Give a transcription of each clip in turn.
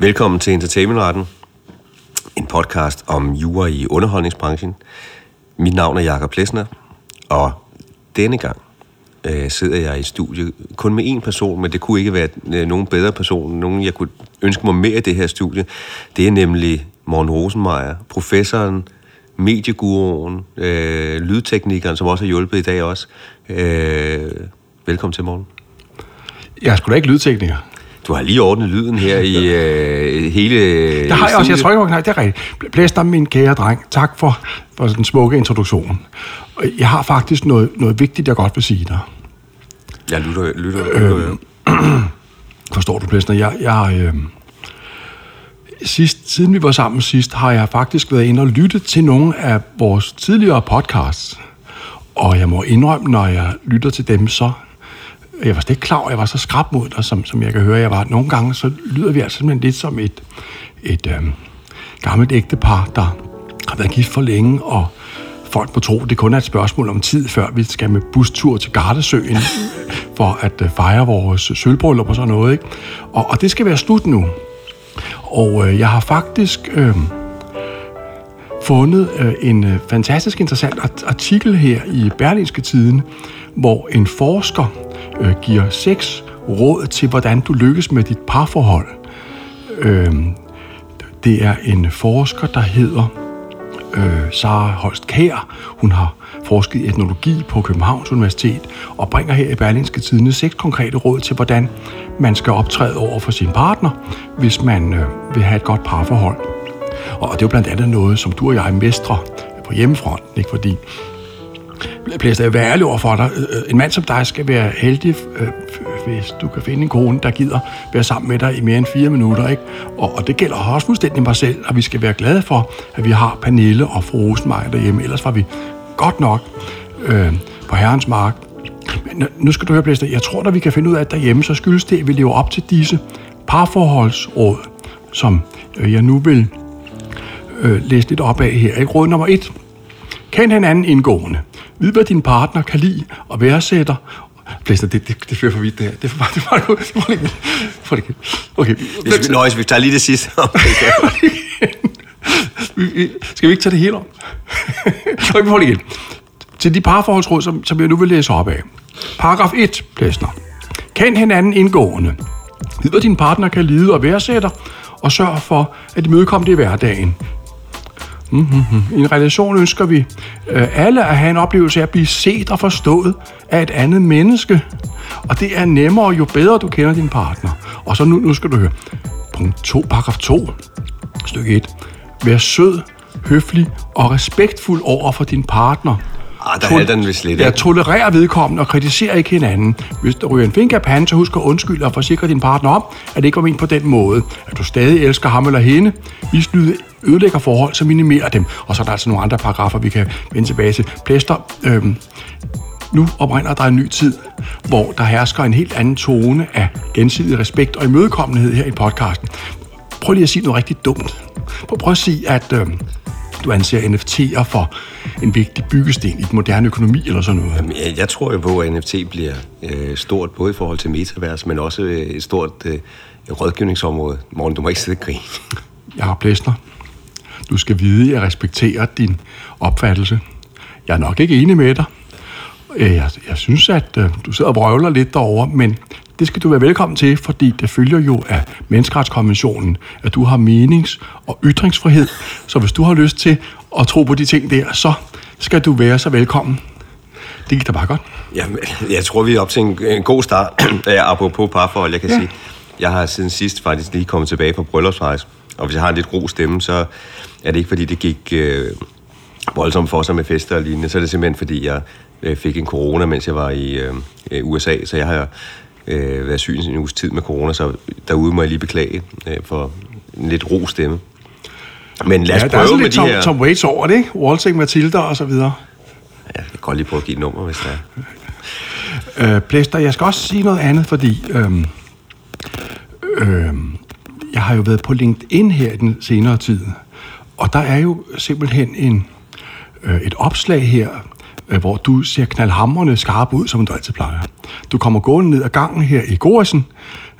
Velkommen til Entertainmentretten, en podcast om jura i underholdningsbranchen. Mit navn er Jakob Plesner, og denne gang øh, sidder jeg i studiet kun med én person, men det kunne ikke være øh, nogen bedre person, nogen jeg kunne ønske mig mere i det her studie. Det er nemlig Morten Rosenmeier, professoren, medieguruen, øh, lydteknikeren, som også har hjulpet i dag også. Øh, velkommen til, Morten. Jeg er sgu da ikke lydtekniker. Du har lige ordnet lyden her i øh, hele Det har jeg også. Jeg trykker på knappen. Det er rigtigt. Blæs dig, min kære dreng. Tak for, for den smukke introduktion. Jeg har faktisk noget, noget vigtigt, jeg godt vil sige dig. Jeg lytter, lytter, lytter øh, Forstår du, Blæsner? Jeg, jeg, øh, sidst, siden vi var sammen sidst, har jeg faktisk været inde og lyttet til nogle af vores tidligere podcasts. Og jeg må indrømme, når jeg lytter til dem, så... Jeg var slet ikke klar over, at jeg var så skrab mod dig, som, som jeg kan høre, jeg var. Nogle gange, så lyder vi altså simpelthen lidt som et, et øh, gammelt ægtepar, der har været gift for længe, og folk må tro, det kun er et spørgsmål om tid, før vi skal med bustur til Gardesøen for at øh, fejre vores sølvbryllup og sådan noget. Ikke? Og, og det skal være slut nu. Og øh, jeg har faktisk øh, fundet øh, en øh, fantastisk interessant artikel her i Berlinske Tiden, hvor en forsker øh, giver seks råd til, hvordan du lykkes med dit parforhold. Øh, det er en forsker, der hedder øh, Sara Holst Kær. Hun har forsket i etnologi på Københavns Universitet og bringer her i Berlingske Tidene seks konkrete råd til, hvordan man skal optræde over for sin partner, hvis man øh, vil have et godt parforhold. Og det er jo blandt andet noget, som du og jeg mestrer på hjemmefronten, ikke? fordi Blæster, jeg vil ærlig over for dig. Øh, øh, en mand som dig skal være heldig, øh, hvis du kan finde en kone, der gider være sammen med dig i mere end fire minutter. Ikke? Og, og det gælder også fuldstændig mig selv, og vi skal være glade for, at vi har Pernille og fru Rosenmeier derhjemme. Ellers var vi godt nok øh, på herrens mark. Men nu- skal du høre, Blæster, jeg tror, at vi kan finde ud af, at derhjemme, så skyldes det, at vi lever op til disse parforholdsråd, som jeg nu vil øh, læse lidt op af her. Ikke? Råd nummer et. Kend hinanden indgående. Vid, hvad din partner kan lide og værdsætter. Blæster, det, det, det fører for vidt, det her. Det er for meget, det er for meget. Det. For det Okay. Hvis vi, nøjes, vi tager lige det sidste vi- Skal vi ikke tage det hele om? okay, vi får det igen. Til de parforholdsråd, som, som jeg nu vil læse op af. Paragraf 1, Plæsner. Kend hinanden indgående. Vid, hvad din partner kan lide og værdsætter, og sørg for, at de mødekommer det i hverdagen. Mm-hmm. I en relation ønsker vi øh, alle at have en oplevelse af at blive set og forstået af et andet menneske. Og det er nemmere, jo bedre du kender din partner. Og så nu, nu skal du høre. Punkt 2, paragraf 2, stykke 1. Vær sød, høflig og respektfuld over for din partner. Ah, der Tol- den vist lidt. Ja, ikke? tolerer vedkommende og kritiserer ikke hinanden. Hvis der ryger en finger af panden, så husk at undskylde og forsikre din partner om, at det ikke var ment på den måde. At du stadig elsker ham eller hende. Vis lyde ødelægger forhold, så minimerer dem. Og så er der altså nogle andre paragrafer, vi kan vende tilbage til. Plæster, øhm, nu oprinder der en ny tid, hvor der hersker en helt anden tone af gensidig respekt og imødekommenhed her i podcasten. Prøv lige at sige noget rigtig dumt. Prøv, prøv at sige, at øhm, du anser NFT'er for en vigtig byggesten i den moderne økonomi eller sådan noget. Jamen, Jeg, jeg tror jo på, at NFT bliver øh, stort, både i forhold til metavers, men også øh, et stort øh, rådgivningsområde. Morgen, du må ikke sidde og grine. Jakob Plæsner, du skal vide, at jeg respekterer din opfattelse. Jeg er nok ikke enig med dig. Øh, Jeg, jeg synes, at øh, du sidder og brøvler lidt derovre, men det skal du være velkommen til, fordi det følger jo af menneskeretskonventionen, at du har menings- og ytringsfrihed. Så hvis du har lyst til at tro på de ting der, så skal du være så velkommen. Det gik da bare godt. Jamen, jeg tror, vi er op til en, en god start. Ja, apropos parforhold, jeg kan Ja. ja. sige, jeg har siden sidst faktisk lige kommet tilbage fra bryllupsrejse. Og hvis jeg har en lidt ro stemme, så er det ikke, fordi det gik øh, voldsomt for sig med fester og lignende. Så er det simpelthen, fordi jeg øh, fik en corona, mens jeg var i øh, USA. Så jeg har øh, været syg en uges tid med corona, så derude må jeg lige beklage øh, for en lidt ro stemme. Men lad os Ja, ja, der er prøve med lidt de Tom, her... Tom Waits over det, ikke? Waltzing Matilda og så videre. Ja, jeg kan godt lige prøve at give et nummer, hvis der er. Øh, Plæster, jeg skal også sige noget andet, fordi øhm, øhm, jeg har jo været på LinkedIn her i den senere tid, og der er jo simpelthen en, øh, et opslag her, hvor du ser knaldhamrende skarp ud, som du altid plejer. Du kommer gående ned ad gangen her i Gorsen,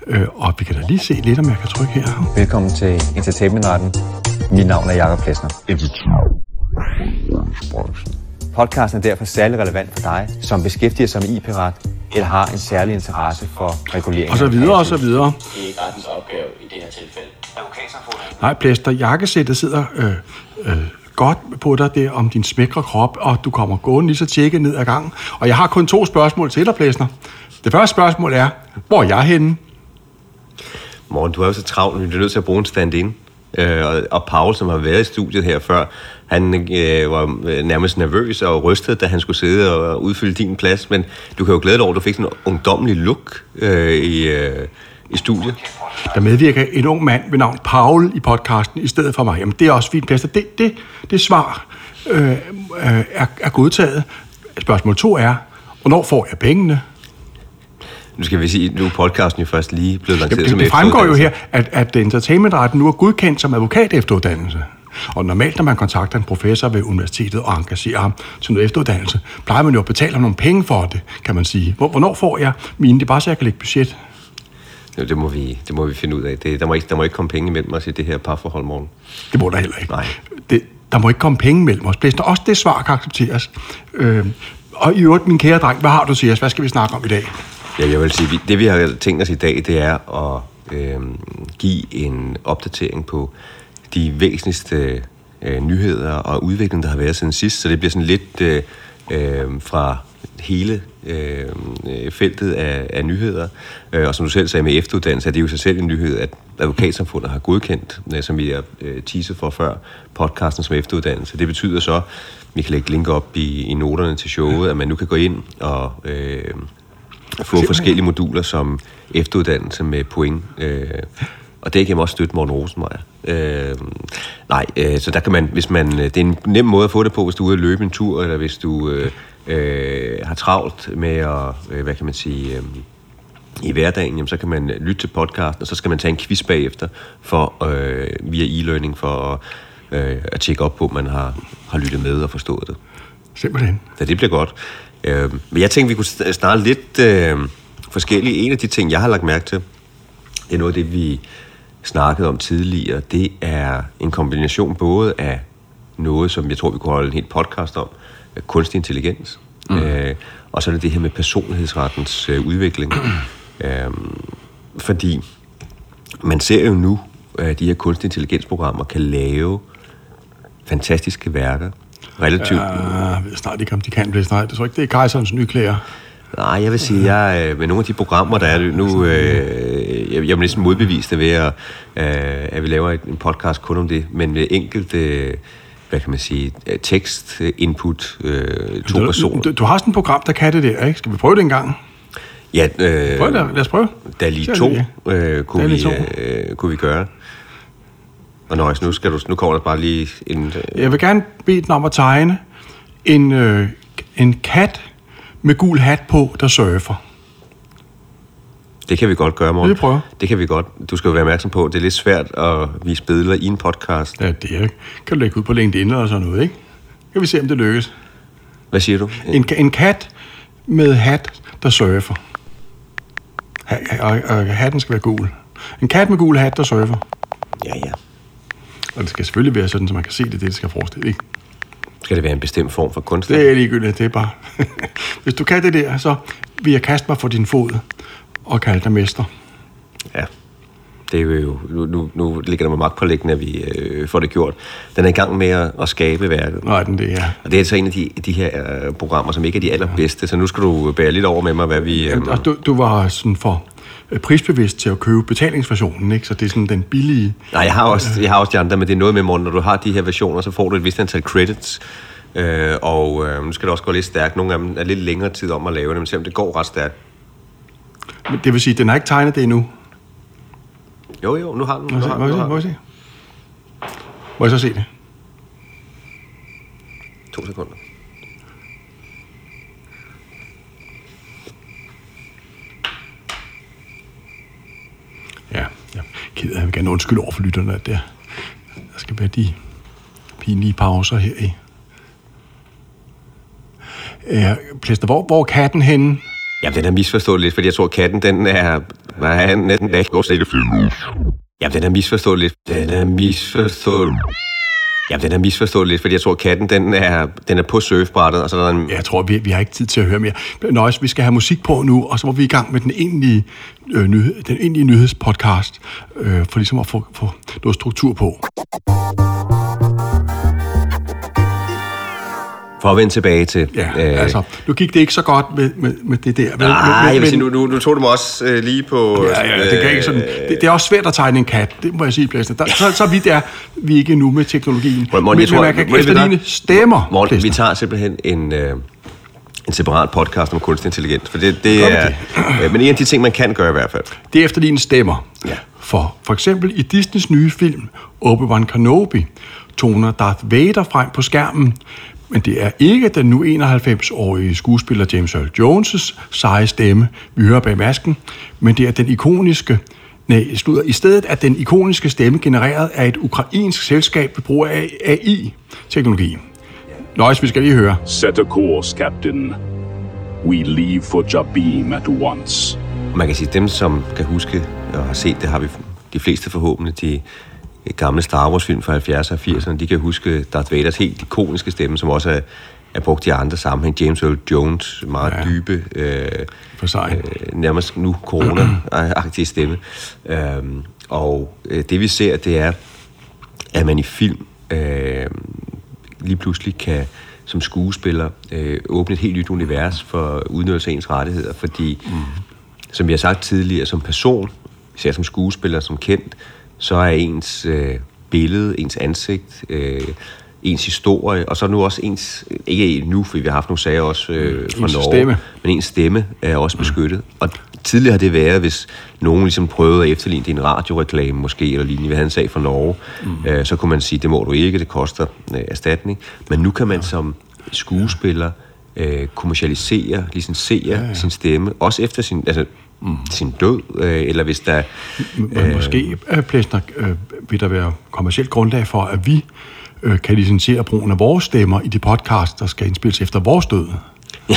Øh, og vi kan da lige se lidt, om jeg kan trykke her. Velkommen til Entertainmentretten. Mit navn er Jakob Plesner. Podcasten er derfor særlig relevant for dig, som beskæftiger sig med IP-ret, eller har en særlig interesse for regulering. Og så videre, og så videre. Det er ikke rettens opgave i det her tilfælde. Advokatsamfundet Nej, Plæster, jakkesættet sidder øh, øh, godt på dig der om din smækre krop, og du kommer gående lige så tjekket ned ad gangen. Og jeg har kun to spørgsmål til dig, Plæsner. Det første spørgsmål er, hvor er jeg henne? Morgen, du er jo så travl, vi bliver nødt til at bruge en stand-in. Øh, og, og Paul, som har været i studiet her før, han øh, var øh, nærmest nervøs og rystet, da han skulle sidde og udfylde din plads. Men du kan jo glæde dig over, at du fik sådan en ungdommelig look øh, i, øh, i studiet. Der medvirker en ung mand ved navn Paul i podcasten i stedet for mig. Jamen, det er også fint, Plæster. Det, det, det svar øh, øh, er, er godtaget. Spørgsmål to er, hvornår får jeg pengene? Nu skal vi sige, nu er podcasten jo først lige blevet lanceret Jamen, som det, det fremgår jo her, at, at entertainmentretten nu er godkendt som advokat efteruddannelse. Og normalt, når man kontakter en professor ved universitetet og engagerer ham til noget efteruddannelse, plejer man jo at betale ham nogle penge for det, kan man sige. Hvor- Hvornår får jeg mine? Det er bare så, jeg kan lægge budget. Jo, det, må vi, det må vi finde ud af. Det, der, må ikke, der må ikke komme penge imellem os i det her parforhold morgen. Det må der heller ikke. Nej. Det, der må ikke komme penge mellem os. Blæster. Også det svar kan accepteres. Øh, og i øvrigt, min kære dreng, hvad har du til os? Hvad skal vi snakke om i dag? Ja, jeg vil sige, det vi har tænkt os i dag, det er at øh, give en opdatering på de væsentligste øh, nyheder og udvikling, der har været siden sidst. Så det bliver sådan lidt øh, øh, fra hele øh, øh, feltet af, af nyheder. Øh, og som du selv sagde med efteruddannelse, er det jo sig selv en nyhed, at advokatsamfundet har godkendt, øh, som vi har øh, teaset for før, podcasten som efteruddannelse. Det betyder så, vi kan lægge link op i, i noterne til showet, at man nu kan gå ind og... Øh, få forskellige moduler som efteruddannelse med point. Øh, og det kan man også støtte Morten Rosenmeier. Øh, nej, øh, så der kan man, hvis man, det er en nem måde at få det på, hvis du er ude at løbe en tur, eller hvis du øh, øh, har travlt med at, øh, hvad kan man sige, øh, i hverdagen, jamen, så kan man lytte til podcasten, og så skal man tage en quiz bagefter for, øh, via e-learning for at, øh, at tjekke op på, at man har, har lyttet med og forstået det. Simpelthen. Ja, det bliver godt. Øh, men jeg tænkte, vi kunne st- starte lidt øh, forskellige. En af de ting, jeg har lagt mærke til, det er noget af det, vi snakkede om tidligere. Det er en kombination både af noget, som jeg tror, vi kunne holde en helt podcast om, kunstig intelligens, mm. øh, og så er det det her med personlighedsrettens øh, udvikling. øh, fordi man ser jo nu, at de her kunstig intelligensprogrammer kan lave fantastiske værker, relativt Uh, jeg ved snart ikke, om de kan blive snart. Jeg tror ikke, det er kejserens nye klæder. Nej, jeg vil sige, jeg øh, med nogle af de programmer, der er det nu, øh, jeg, jeg vil næsten modbevise det ved, at, øh, at vi laver en podcast kun om det, men med enkelte, øh, hvad kan man sige, øh, tekst, øh, input, øh, to Du, personer. du, du har sådan et program, der kan det der, ikke? Skal vi prøve det en gang? Ja, øh, Prøv det, lad os prøve. Så er 2 det øh, kunne, vi, 2. øh, kunne vi gøre. Og nøjes, nu, skal du, nu kommer der bare lige en... Øh, Jeg vil gerne bede den om at tegne en, øh, en kat med gul hat på, der surfer. Det kan vi godt gøre, morgen. Vil I prøve? Det kan vi godt. Du skal jo være opmærksom på, det er lidt svært at vise billeder i en podcast. Ja, det er, kan du lægge ud på LinkedIn eller sådan noget, ikke? Kan vi se, om det lykkes. Hvad siger du? En, en kat med hat, der surfer. Ha, og, og hatten skal være gul. En kat med gul hat, der surfer. Ja, ja. Og det skal selvfølgelig være sådan, så man kan se det, det, det skal forestille, ikke? Skal det være en bestemt form for kunst? Det er ligegyldigt, det er bare... Hvis du kan det der, så vil jeg kaste mig for din fod og kalde dig mester. Ja. Det er jo, nu, nu, nu ligger der med magt på læggende, at vi øh, får det gjort. Den er i gang med at, at skabe værket. Nå er den det, ja. Og det er altså en af de, de her øh, programmer, som ikke er de allerbedste, så nu skal du bære lidt over med mig, hvad vi... Øh, Og du, du var sådan for øh, prisbevidst til at købe betalingsversionen, ikke? Så det er sådan den billige... nej, jeg har, også, jeg har også de andre, men det er noget med, morgen, når du har de her versioner, så får du et vist antal credits, øh, og øh, nu skal det også gå lidt stærkt. Nogle af dem er lidt længere tid om at lave dem, men selvom det går ret stærkt. Men det vil sige, den har ikke tegnet det endnu. Jo, jo, nu har den. Må Nu jeg se? Må jeg se? Må jeg se? Må jeg så se det? To sekunder. Ja, jeg ked af, jeg vil gerne undskylde over for lytterne, at der, der skal være de pinlige pauser her i. Ja, Plæster, hvor, hvor er katten henne? Jamen, den er misforstået lidt, fordi jeg tror, at katten, den er... Hvad er han? Den er ikke Jamen, den er misforstået lidt. Den er misforstået. Jamen, den er misforstået lidt, fordi jeg tror, at katten, den er, den er på surfbrættet, og så er der en... Jeg tror, vi, vi har ikke tid til at høre mere. Nøjes, vi skal have musik på nu, og så må vi i gang med den egentlige, øh, nyhed, den egentlige nyhedspodcast, øh, for ligesom at få, få noget struktur på. For at vende tilbage til... Ja, øh, altså, nu gik det ikke så godt med, med, med det der. Nej, men, jeg vil sige, nu, nu, nu tog du mig også øh, lige på... Ja, ja, det, kan ikke sådan, det, det er også svært at tegne en kat, det må jeg sige, Blæsner. Der, så, så vidt er vi ikke nu med teknologien. Morten, men, jeg tror, men man kan efterligne stemmer. Morten, vi tager simpelthen en... Øh, en separat podcast om kunstig intelligens, for det, det er... Øh, men en af de ting, man kan gøre i hvert fald. Det er efterligne stemmer. Ja. For, for eksempel i Disneys nye film, Obi-Wan Kenobi, toner Darth Vader frem på skærmen, men det er ikke den nu 91-årige skuespiller James Earl Jones' seje stemme, vi hører bag masken, men det er den ikoniske Nej, slutter. I stedet er den ikoniske stemme genereret af et ukrainsk selskab ved brug af AI-teknologi. Nøjes, vi skal lige høre. Set a course, Captain. We leave for Jabim at once. Man kan sige, dem som kan huske og har set det, har vi de fleste forhåbentlig, de gamle Star Wars-film fra 70'erne og 80'erne, de kan huske Darth Vaders helt ikoniske stemme, som også er, er brugt i andre sammenhæng. James Earl Jones, meget ja. dybe, øh, For sig. øh, nærmest nu corona-agtige stemme. Øhm, og øh, det vi ser, det er, at man i film øh, lige pludselig kan som skuespiller øh, åbne et helt nyt univers for udnyttelse af ens rettigheder, fordi, mm. som jeg har sagt tidligere, som person, især som skuespiller, som kendt, så er ens øh, billede, ens ansigt, øh, ens historie, og så nu også ens, ikke nu, for vi har haft nogle sager også øh, fra Ens Norge, stemme. men ens stemme er også beskyttet. Mm. Og tidligere har det været, hvis nogen ligesom prøvede at efterligne det i en radioreklame måske, eller lignende, vi havde en sag fra Norge, mm. øh, så kunne man sige, det må du ikke, det koster øh, erstatning. Men nu kan man som skuespiller øh, kommercialisere, licensere ja, ja. sin stemme, også efter sin, altså, mm. sin død, øh, eller hvis der... Men måske, øh, Plæsner, øh, vil der være kommersielt grundlag for, at vi øh, kan licensere brugen af vores stemmer i de podcasts, der skal indspilles efter vores død.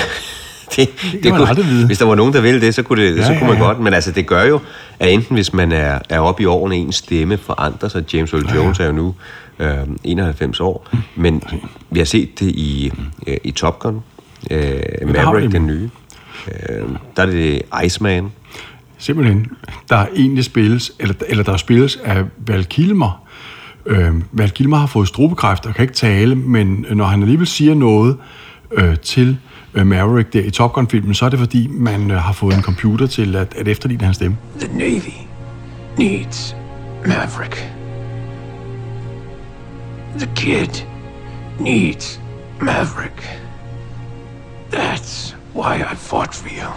det, det, man aldrig vide. Hvis der var nogen, der ville det, så kunne, det, Ja, så kunne ja, man ja. godt. Men altså, det gør jo, at enten hvis man er, er oppe i årene, ens stemme forandrer sig. James Earl Jones er jo nu øh, 91 år. Men vi har set det i, øh, i Top Gun, øh, Maverick, det. den nye. Øh, der er det Iceman. Simpelthen, der egentlig spilles, eller, eller der spilles af Val Kilmer. Øh, Val Kilmer har fået strubekræft og kan ikke tale, men når han alligevel siger noget øh, til øh, Maverick der i Top Gun-filmen, så er det fordi, man øh, har fået en computer til at, at efterligne hans stemme. The Navy needs Maverick. The kid needs Maverick. That's why I fought for you.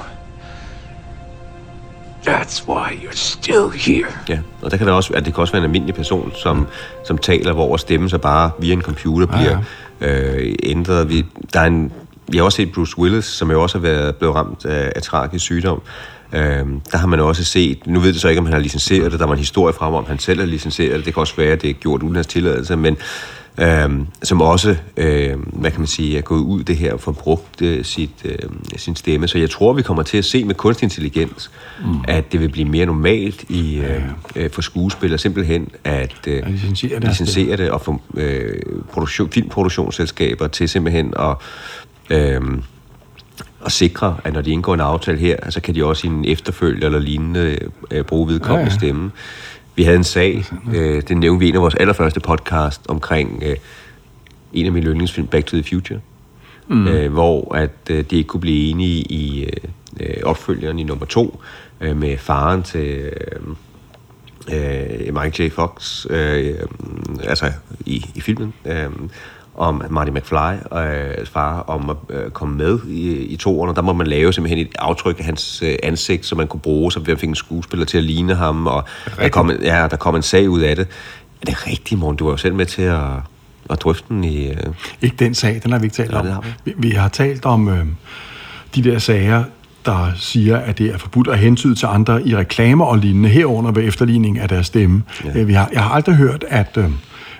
That's why you're still here. Ja, og der kan der også, at det kan også være en almindelig person, som, som taler, hvor stemmen så bare via en computer bliver øh, ændret. Vi, der er en, vi har også set Bruce Willis, som jo også har været, blevet ramt af, af tragisk sygdom. Øh, der har man også set, nu ved det så ikke, om han har licenseret det, der var en historie frem om, han selv har licenseret det, det kan også være, at det er gjort uden hans tilladelse, men øh, som også, øh, hvad kan man sige, er gået ud det her og får brugt øh, sit, øh, sin stemme. Så jeg tror, vi kommer til at se med kunstig intelligens, mm. at det vil blive mere normalt i, øh, øh, for skuespillere simpelthen at øh, licensere deres licensere det og få øh, produktion, filmproduktionsselskaber til simpelthen at... Øh, at sikre, at når de indgår en aftale her, så kan de også i en efterfølge eller lignende øh, bruge vedkommende ja. ja. stemme. Vi havde en sag, øh, det nævnte vi i en af vores allerførste podcast, omkring øh, en af mine yndlingsfilm, Back to the Future, mm. øh, hvor at øh, de ikke kunne blive enige i øh, øh, opfølgeren i nummer to, øh, med faren til øh, øh, Michael J. Fox, øh, øh, altså i, i filmen, øh, om Marty McFly, øh, far, om at øh, komme med i, i toerne. Der må man lave simpelthen et aftryk af hans øh, ansigt, så man kunne bruge, så man fik en skuespiller til at ligne ham, og der kom, ja, der kom en sag ud af det. Er det rigtigt, Morten? Du var jo selv med til at, at drøfte den i... Øh, Ikke den sag, den har vi ikke talt Nå, om. har vi. vi. Vi har talt om øh, de der sager, der siger, at det er forbudt at hentyde til andre i reklamer og lignende, herunder ved efterligning af deres stemme. Ja. Vi har, jeg har aldrig hørt, at, øh,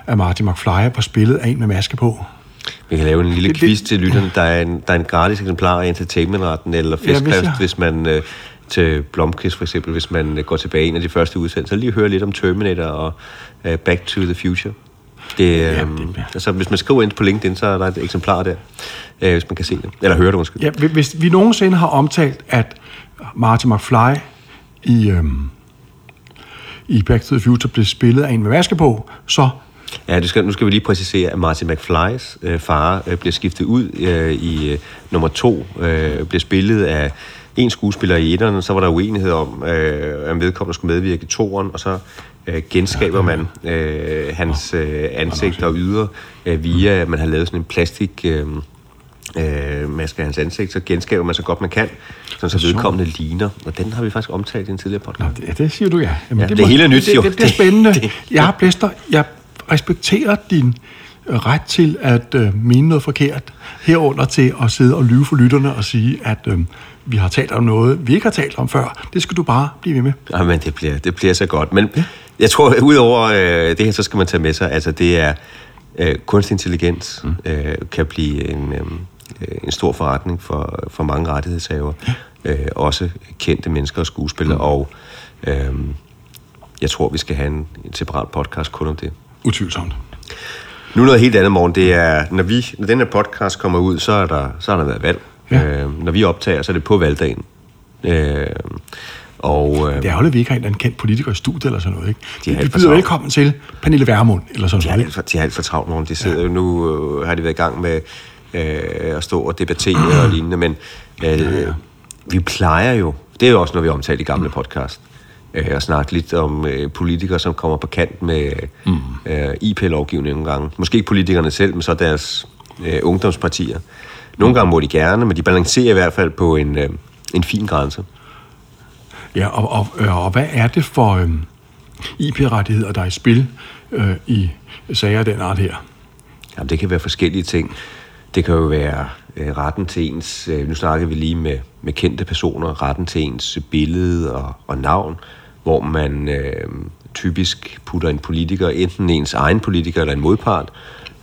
at Marty McFly var spillet af en med maske på. Vi kan lave en lille Det- det- quiz til lytterne. Der er en, der er en gratis eksemplar af entertainmentretten eller Ja, hvis festskrift, jeg- hvis man øh, til Blomkvist for eksempel, hvis man øh, går tilbage i en af de første udsendelser, lige høre lidt om Terminator og øh, Back to the Future. Det, øh, Ja, ja, det- det, altså, hvis man skriver ind på LinkedIn, så er der et eksemplar der, øh, hvis man kan se det. Eller høre det, undskyld. Ja, hvi- hvis vi nogensinde har omtalt, at Marty McFly i, øhm, i Back to the Future blev spillet af en med maske på, så Ja, det skal, nu skal vi lige præcisere, at Martin McFlys øh, far øh, bliver skiftet ud øh, i øh, nummer to, øh, bliver spillet af en skuespiller i etteren, så var der uenighed om, øh, om vedkommende skulle medvirke i toeren, og så øh, genskaber man øh, hans øh, ansigt og yder øh, via, at man har lavet sådan en plastik... Øh, øh, maske af hans ansigt, så genskaber man så godt man kan, sådan så vedkommende ligner. Og den har vi faktisk omtalt i en tidligere podcast. Ja, det siger du ja. Jamen, Ja, det hele er nyt, det, jo. det, det bliver Det- spændende. det- Jeg har blæster, jeg respekterer din øh, ret til at øh, mene noget forkert, herunder til at sidde og lyve for lytterne og sige, at øh, vi har talt om noget, vi ikke har talt om før. Det skal du bare blive ved med. Jamen, det bliver, det bliver så godt. Men jeg tror, at udover øh, det her, så skal man tage med sig, altså det er øh, kunstig intelligens mm. øh, kan blive en, øh, en stor forretning for, for mange rettighedshaver. Øh, også kendte mennesker og skuespillere. Mm. Og øh, jeg tror, vi skal have en, en separat podcast kun om det. Utvivlsomt. Nu noget helt andet, morgen. Det er, når, vi, når den her podcast kommer ud, så er der, så har der været valg. Ja. Øh, når vi optager, så er det på valgdagen. Øh, og, øh, Det er jo, at vi ikke har en kendt politiker i studiet eller sådan noget. Ikke? De er vi alt for byder velkommen til Pernille Vermund eller sådan De noget. alt for, de er alt for travlt, nogen. De sidder jo nu, øh, har de været i gang med øh, at stå og debattere og lignende, men øh, vi plejer jo, det er jo også noget, vi har omtalt i gamle podcast, øh, at snakke lidt om øh, politikere, som kommer på kant med øh, IP-lovgivning nogle gange. Måske ikke politikerne selv, men så deres øh, ungdomspartier. Nogle gange må de gerne, men de balancerer i hvert fald på en, øh, en fin grænse. Ja, og, og, øh, og hvad er det for øhm, IP-rettigheder, der er i spil øh, i sager af den art her? Jamen, det kan være forskellige ting. Det kan jo være øh, retten til ens, øh, nu snakker vi lige med, med kendte personer, retten til ens billede og, og navn, hvor man øh, typisk putter en politiker, enten ens egen politiker eller en modpart,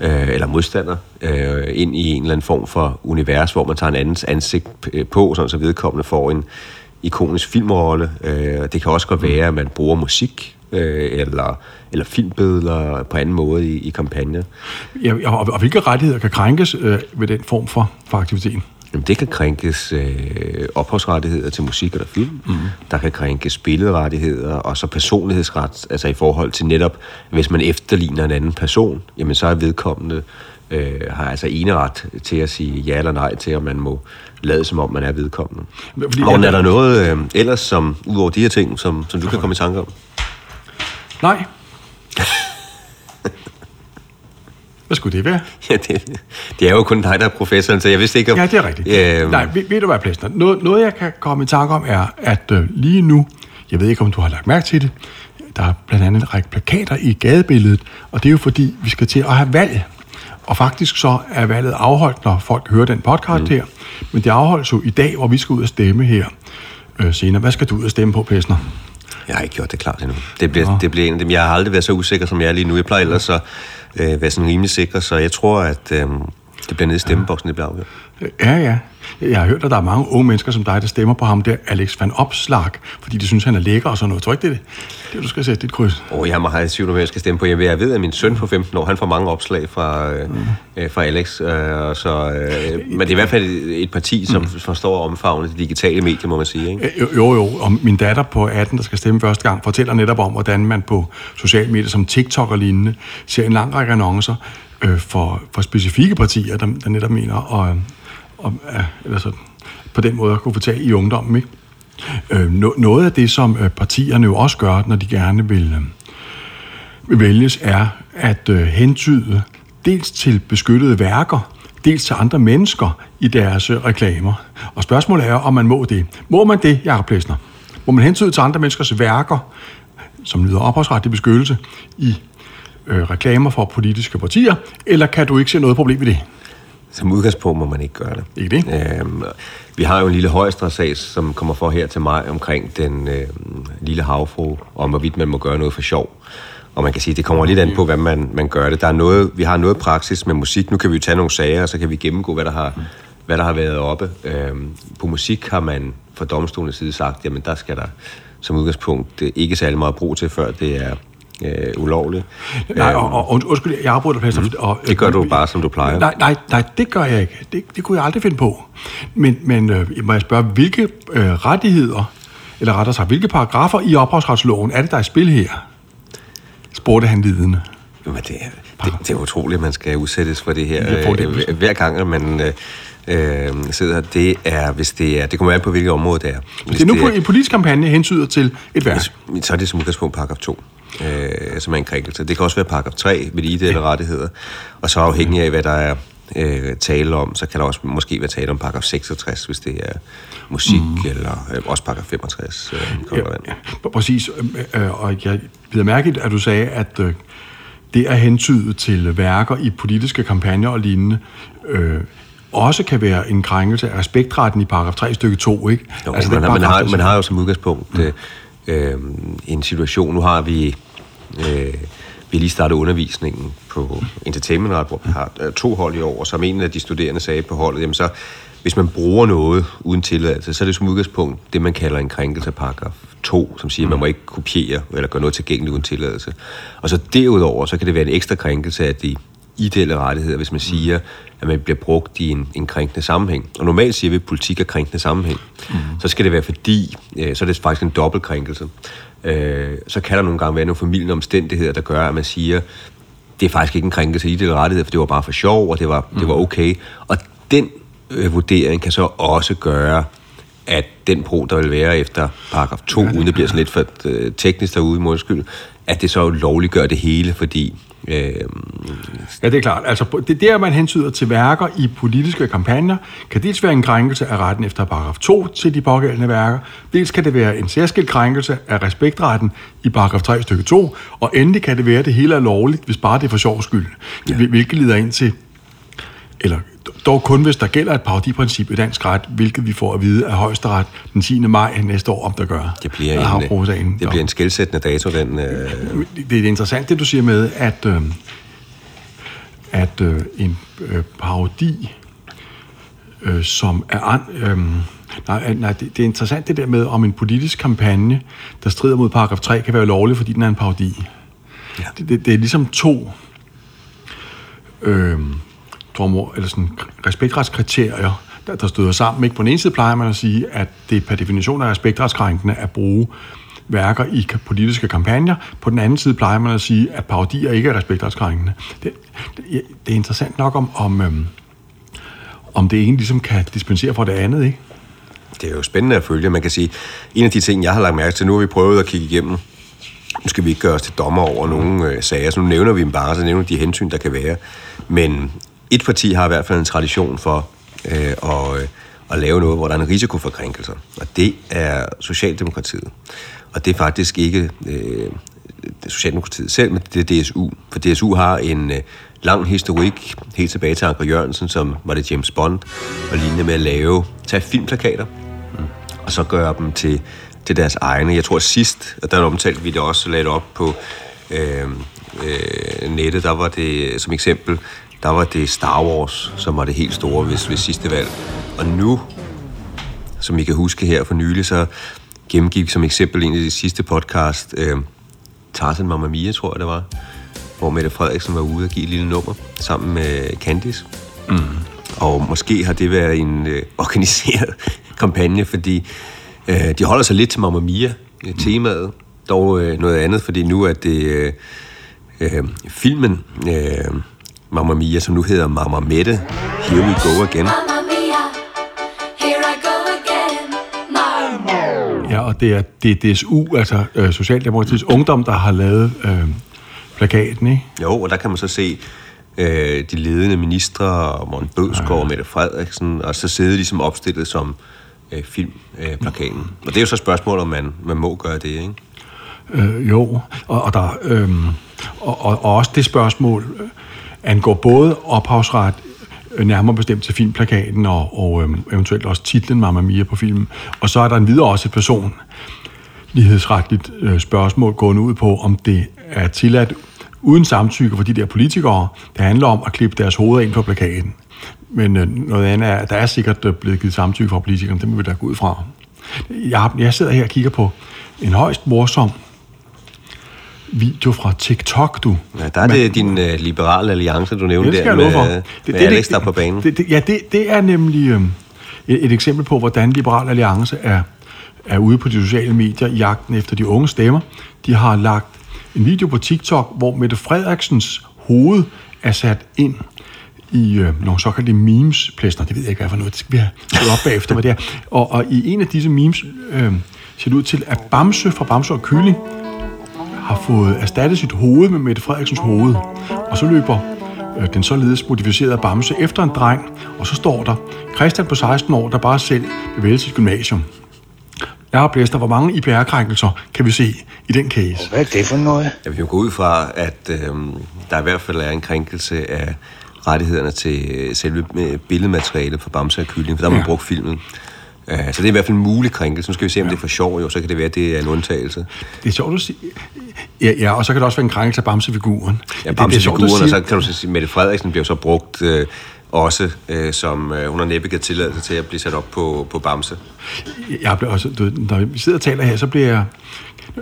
øh, eller modstander, øh, ind i en eller anden form for univers, hvor man tager en andens ansigt øh, på, sådan så vedkommende får en ikonisk filmrolle. Øh, det kan også godt være, at man bruger musik, øh, eller, eller filmbilleder på anden måde i, i kampagner. Ja, og, og hvilke rettigheder kan krænkes øh, ved den form for, for aktiviteten? Jamen, det kan krænkes øh, ophavsrettigheder til musik eller film. Mm. Der kan krænkes billedrettigheder, og så personlighedsret, altså i forhold til netop, hvis man efterligner en anden person, jamen så er vedkommende, øh, har altså eneret til at sige ja eller nej til, om man må lade som om, man er vedkommende. Fordi og er der noget øh, ellers, som, udover de her ting, som, som du kan komme i tanke om? Nej. Hvad skulle det være? Ja, det, det er jo kun dig, der er professoren, så jeg vidste ikke om... Ja, det er rigtigt. Øh, Nej, ved, ved du hvad, Plæsner? Noget, noget, jeg kan komme i tanke om, er, at øh, lige nu, jeg ved ikke, om du har lagt mærke til det, der er blandt andet en række plakater i gadebilledet, og det er jo fordi, vi skal til at have valg. Og faktisk så er valget afholdt, når folk hører den podcast mm. her. Men det afholdes jo i dag, hvor vi skal ud og stemme her øh, senere. Hvad skal du ud og stemme på, Plæsner? Jeg har ikke gjort det klart endnu. Det bliver, det bliver en af dem. Jeg har aldrig været så usikker, som jeg er lige nu. Jeg plejer ellers at øh, være sådan rimelig sikker, så jeg tror, at øh, det bliver nede i stemmeboksen, det bliver afgjort. Ja, ja. Jeg har hørt, at der er mange unge mennesker som dig, der stemmer på ham der, Alex van Opslag, fordi de synes, han er lækker og sådan noget. Tror ikke, det er det? Det, du skal sætte dit kryds. Og jeg må have tvivl om, jeg skal stemme på. Jeg ved, jeg ved, at min søn på 15 år, han får mange opslag fra, øh, øh, fra Alex. Øh, og så, øh, men det er i hvert fald et, et parti, som mm. forstår omfavnet de digitale medier, må man sige. Ikke? Jo, jo, jo. Og min datter på 18, der skal stemme første gang, fortæller netop om, hvordan man på sociale medier som TikTok og lignende ser en lang række annoncer øh, for, for specifikke partier, der, der netop mener og, om, øh, eller så, på den måde at kunne få tag i ungdommen. Ikke? Øh, no, noget af det, som øh, partierne jo også gør, når de gerne vil, øh, vil vælges, er at øh, hentyde dels til beskyttede værker, dels til andre mennesker i deres øh, reklamer. Og spørgsmålet er, om man må det. Må man det, Jacob Plesner? Må man hentyde til andre menneskers værker, som lyder ophavsretlig beskyttelse, i øh, reklamer for politiske partier, eller kan du ikke se noget problem i det? Som udgangspunkt må man ikke gøre det. Ikke det? Øhm, vi har jo en lille højestrætssag, som kommer for her til mig omkring den øh, lille havfru, om hvorvidt man må gøre noget for sjov. Og man kan sige, det kommer lidt an på, hvad man, man gør det. Der er noget, vi har noget praksis med musik. Nu kan vi jo tage nogle sager, og så kan vi gennemgå, hvad der har, hvad der har været oppe. Øhm, på musik har man fra domstolens side sagt, jamen der skal der som udgangspunkt det ikke særlig meget brug til, før det er øh, ulovligt. Nej, og, og, og undskyld, jeg afbryder dig, mm. og, Det gør du bare, som du plejer. Nej, nej, nej, det gør jeg ikke. Det, det kunne jeg aldrig finde på. Men, men øh, må jeg spørge, hvilke øh, rettigheder, eller rettere sagt, hvilke paragrafer i ophavsretsloven er det, der er i spil her? Spurgte han lidende. Jamen, det, er, det, det er utroligt, at man skal udsættes for det her. Det. Øh, hver gang, at man øh, øh, sidder, det er, hvis det er, det kommer an på, hvilket område det er. Hvis Det er nu på en politisk kampagne hensyder til et værk. så er det som udgangspunkt paragraf 2, øh, som er en krænkelse. Det kan også være paragraf 3 ved de ideelle rettigheder, og så afhængig af, hvad der er øh, tale om, så kan der også måske være tale om paragraf 66, hvis det er musik, mm. eller øh, også paragraf 65. Øh, Ja, ja, præcis. Øh, øh, Og jeg bider mærke at du sagde, at øh, det at hentyde til værker i politiske kampagner og lignende, øh, også kan være en krænkelse af respektretten i paragraf 3 stykke 2, ikke? Jo, altså, man, har, man, har, man har jo som udgangspunkt øh, øh, en situation, nu har vi, øh, vi lige startet undervisningen på entertainmentret, hvor vi har øh, to hold i år, og som en af de studerende sagde på holdet, jamen så, hvis man bruger noget uden tilladelse, så er det som udgangspunkt det, man kalder en krænkelse af paragraf 2, som siger, at man må ikke kopiere eller gøre noget tilgængeligt uden tilladelse. Og så derudover, så kan det være en ekstra krænkelse af de ideelle rettigheder, hvis man siger, at man bliver brugt i en, en krænkende sammenhæng. Og normalt siger vi, at politik er krænkende sammenhæng. Mm. Så skal det være fordi, øh, så er det faktisk en dobbeltkrænkelse. Øh, så kan der nogle gange være nogle familien omstændigheder, der gør, at man siger, det er faktisk ikke en krænkelse af ideelle rettigheder, for det var bare for sjov, og det var, mm. det var okay. Og den øh, vurdering kan så også gøre, at den pro, der vil være efter paragraf 2, ja, uden det bliver sådan lidt for øh, teknisk derude, må jeg skyld, at det så lovliggør det hele, fordi øh, Ja, det er klart. Altså, det der, man hensyder til værker i politiske kampagner, kan dels være en krænkelse af retten efter paragraf 2 til de pågældende værker, dels kan det være en særskilt krænkelse af respektretten i paragraf 3 stykke 2, og endelig kan det være, at det hele er lovligt, hvis bare det er for sjov skyld, ja. hvilket leder ind til, eller dog kun hvis der gælder et parodiprincip i dansk ret, hvilket vi får at vide af højesteret den 10. maj næste år, om der gør. det bliver en, øh, det bliver en skældsættende dato, den... Øh, Det er interessant, det du siger med, at, øh, at øh, en øh, parodi, øh, som er... An, øh, nej, nej det, det er interessant det der med, om en politisk kampagne, der strider mod paragraf 3, kan være lovlig, fordi den er en parodi. Ja. Det, det, det er ligesom to øh, drømmer, eller sådan respektretskriterier, der, der støder sammen. Ikke? På den ene side plejer man at sige, at det per definition er respektretskrænkende at bruge værker i politiske kampagner. På den anden side plejer man at sige, at parodier ikke er respektretskrænkende. Det, det, det er interessant nok, om, om, øhm, om det ene ligesom kan dispensere fra det andet, ikke? det er jo spændende at følge. Man kan sige, en af de ting, jeg har lagt mærke til, nu har vi prøvet at kigge igennem, nu skal vi ikke gøre os til dommer over nogle øh, sager, så nu nævner vi dem bare, så nævner de hensyn, der kan være. Men et parti har i hvert fald en tradition for øh, at, øh, at lave noget, hvor der er en risiko for krænkelser, og det er Socialdemokratiet. Og det er faktisk ikke øh, Socialdemokratiet selv, men det er DSU. For DSU har en øh, lang historik, helt tilbage til Anker Jørgensen, som var det James Bond, og lignende med at lave, tage filmplakater, mm, og så gøre dem til, til deres egne. Jeg tror sidst, og der omtalte vi det også, lagde det op på øh, øh, nettet, der var det som eksempel, der var det Star Wars, som var det helt store ved, ved sidste valg. Og nu, som I kan huske her for nylig, så gennemgik som eksempel en af de sidste podcast, øh, Tarzan Mamma Mia, tror jeg det var, hvor Mette Frederiksen var ude og give et lille nummer sammen med Candice. Mm. Og måske har det været en øh, organiseret kampagne, fordi øh, de holder sig lidt til Mamma Mia-temaet, dog øh, noget andet, fordi nu er det øh, øh, filmen øh, Mamma Mia, som nu hedder Mamma Mette, Here We Go Again. Mamma mia, here I go again. Mamma. Ja, og det er, det er DSU, altså øh, Socialdemokratiets Ungdom, der har lavet øh, plakaten, ikke? Jo, og der kan man så se øh, de ledende ministre, Morten Bødskov og Mette Frederiksen, og så sidde de som opstillet som øh, filmplakaten. Øh, plakaten. og det er jo så et spørgsmål, om man, man må gøre det, ikke? Øh, jo, og, og, der, øh, og, og, og også det spørgsmål øh, angår både ophavsret, øh, nærmere bestemt til filmplakaten, og, og øh, eventuelt også titlen Mamma Mia på filmen. Og så er der en videre også et person lighedsretligt øh, spørgsmål gående ud på, om det er tilladt uden samtykke for de der politikere. Det handler om at klippe deres hoveder ind på plakaten. Men øh, noget andet er, at der er sikkert øh, blevet givet samtykke fra politikerne. Det må vi da gå ud fra. Jeg, jeg sidder her og kigger på en højst morsom video fra TikTok, du. Ja, der er det din øh, liberale alliance, du nævnte Det der med, for. med det, Alex, der er på banen. Det, det, ja, det, det er nemlig øh, et, et eksempel på, hvordan Liberal Alliance er, er ude på de sociale medier i jagten efter de unge stemmer. De har lagt en video på TikTok, hvor Mette Frederiksens hoved er sat ind i øh, nogle såkaldte memes plæster. Det ved jeg ikke, hvad for noget. Det skal vi have op bagefter, hvad det er. Og, og i en af disse memes øh, ser det ud til, at Bamse fra Bamse og Kylling har fået erstattet sit hoved med Mette Frederiksens hoved. Og så løber øh, den således modificerede Bamse efter en dreng, og så står der, Christian på 16 år, der bare selv vil vælge sit gymnasium. Jeg har blæst, hvor mange IPR-krænkelser kan vi se i den case. Hvad er det for noget? Jeg vil jo gå ud fra, at øh, der i hvert fald er en krænkelse af rettighederne til øh, selve øh, billedmaterialet for Bamse og Kylling, for der har man Ja. brugt filmen. Øh, så det er i hvert fald en mulig krænkelse. Nu skal vi se, om det er for sjov, jo, så kan det være, at det er en undtagelse. Det er sjovt at sige. Ja, ja, og så kan det også være en krænkelse af Bamse-figuren. Ja, at Bamse-figuren, og så kan du så sige, Mette Frederiksen bliver så brugt øh, også, øh, som øh, hun har næppe givet tilladelse til at blive sat op på, på Bamse. jeg bliver også, du, når vi sidder og taler her, så bliver jeg...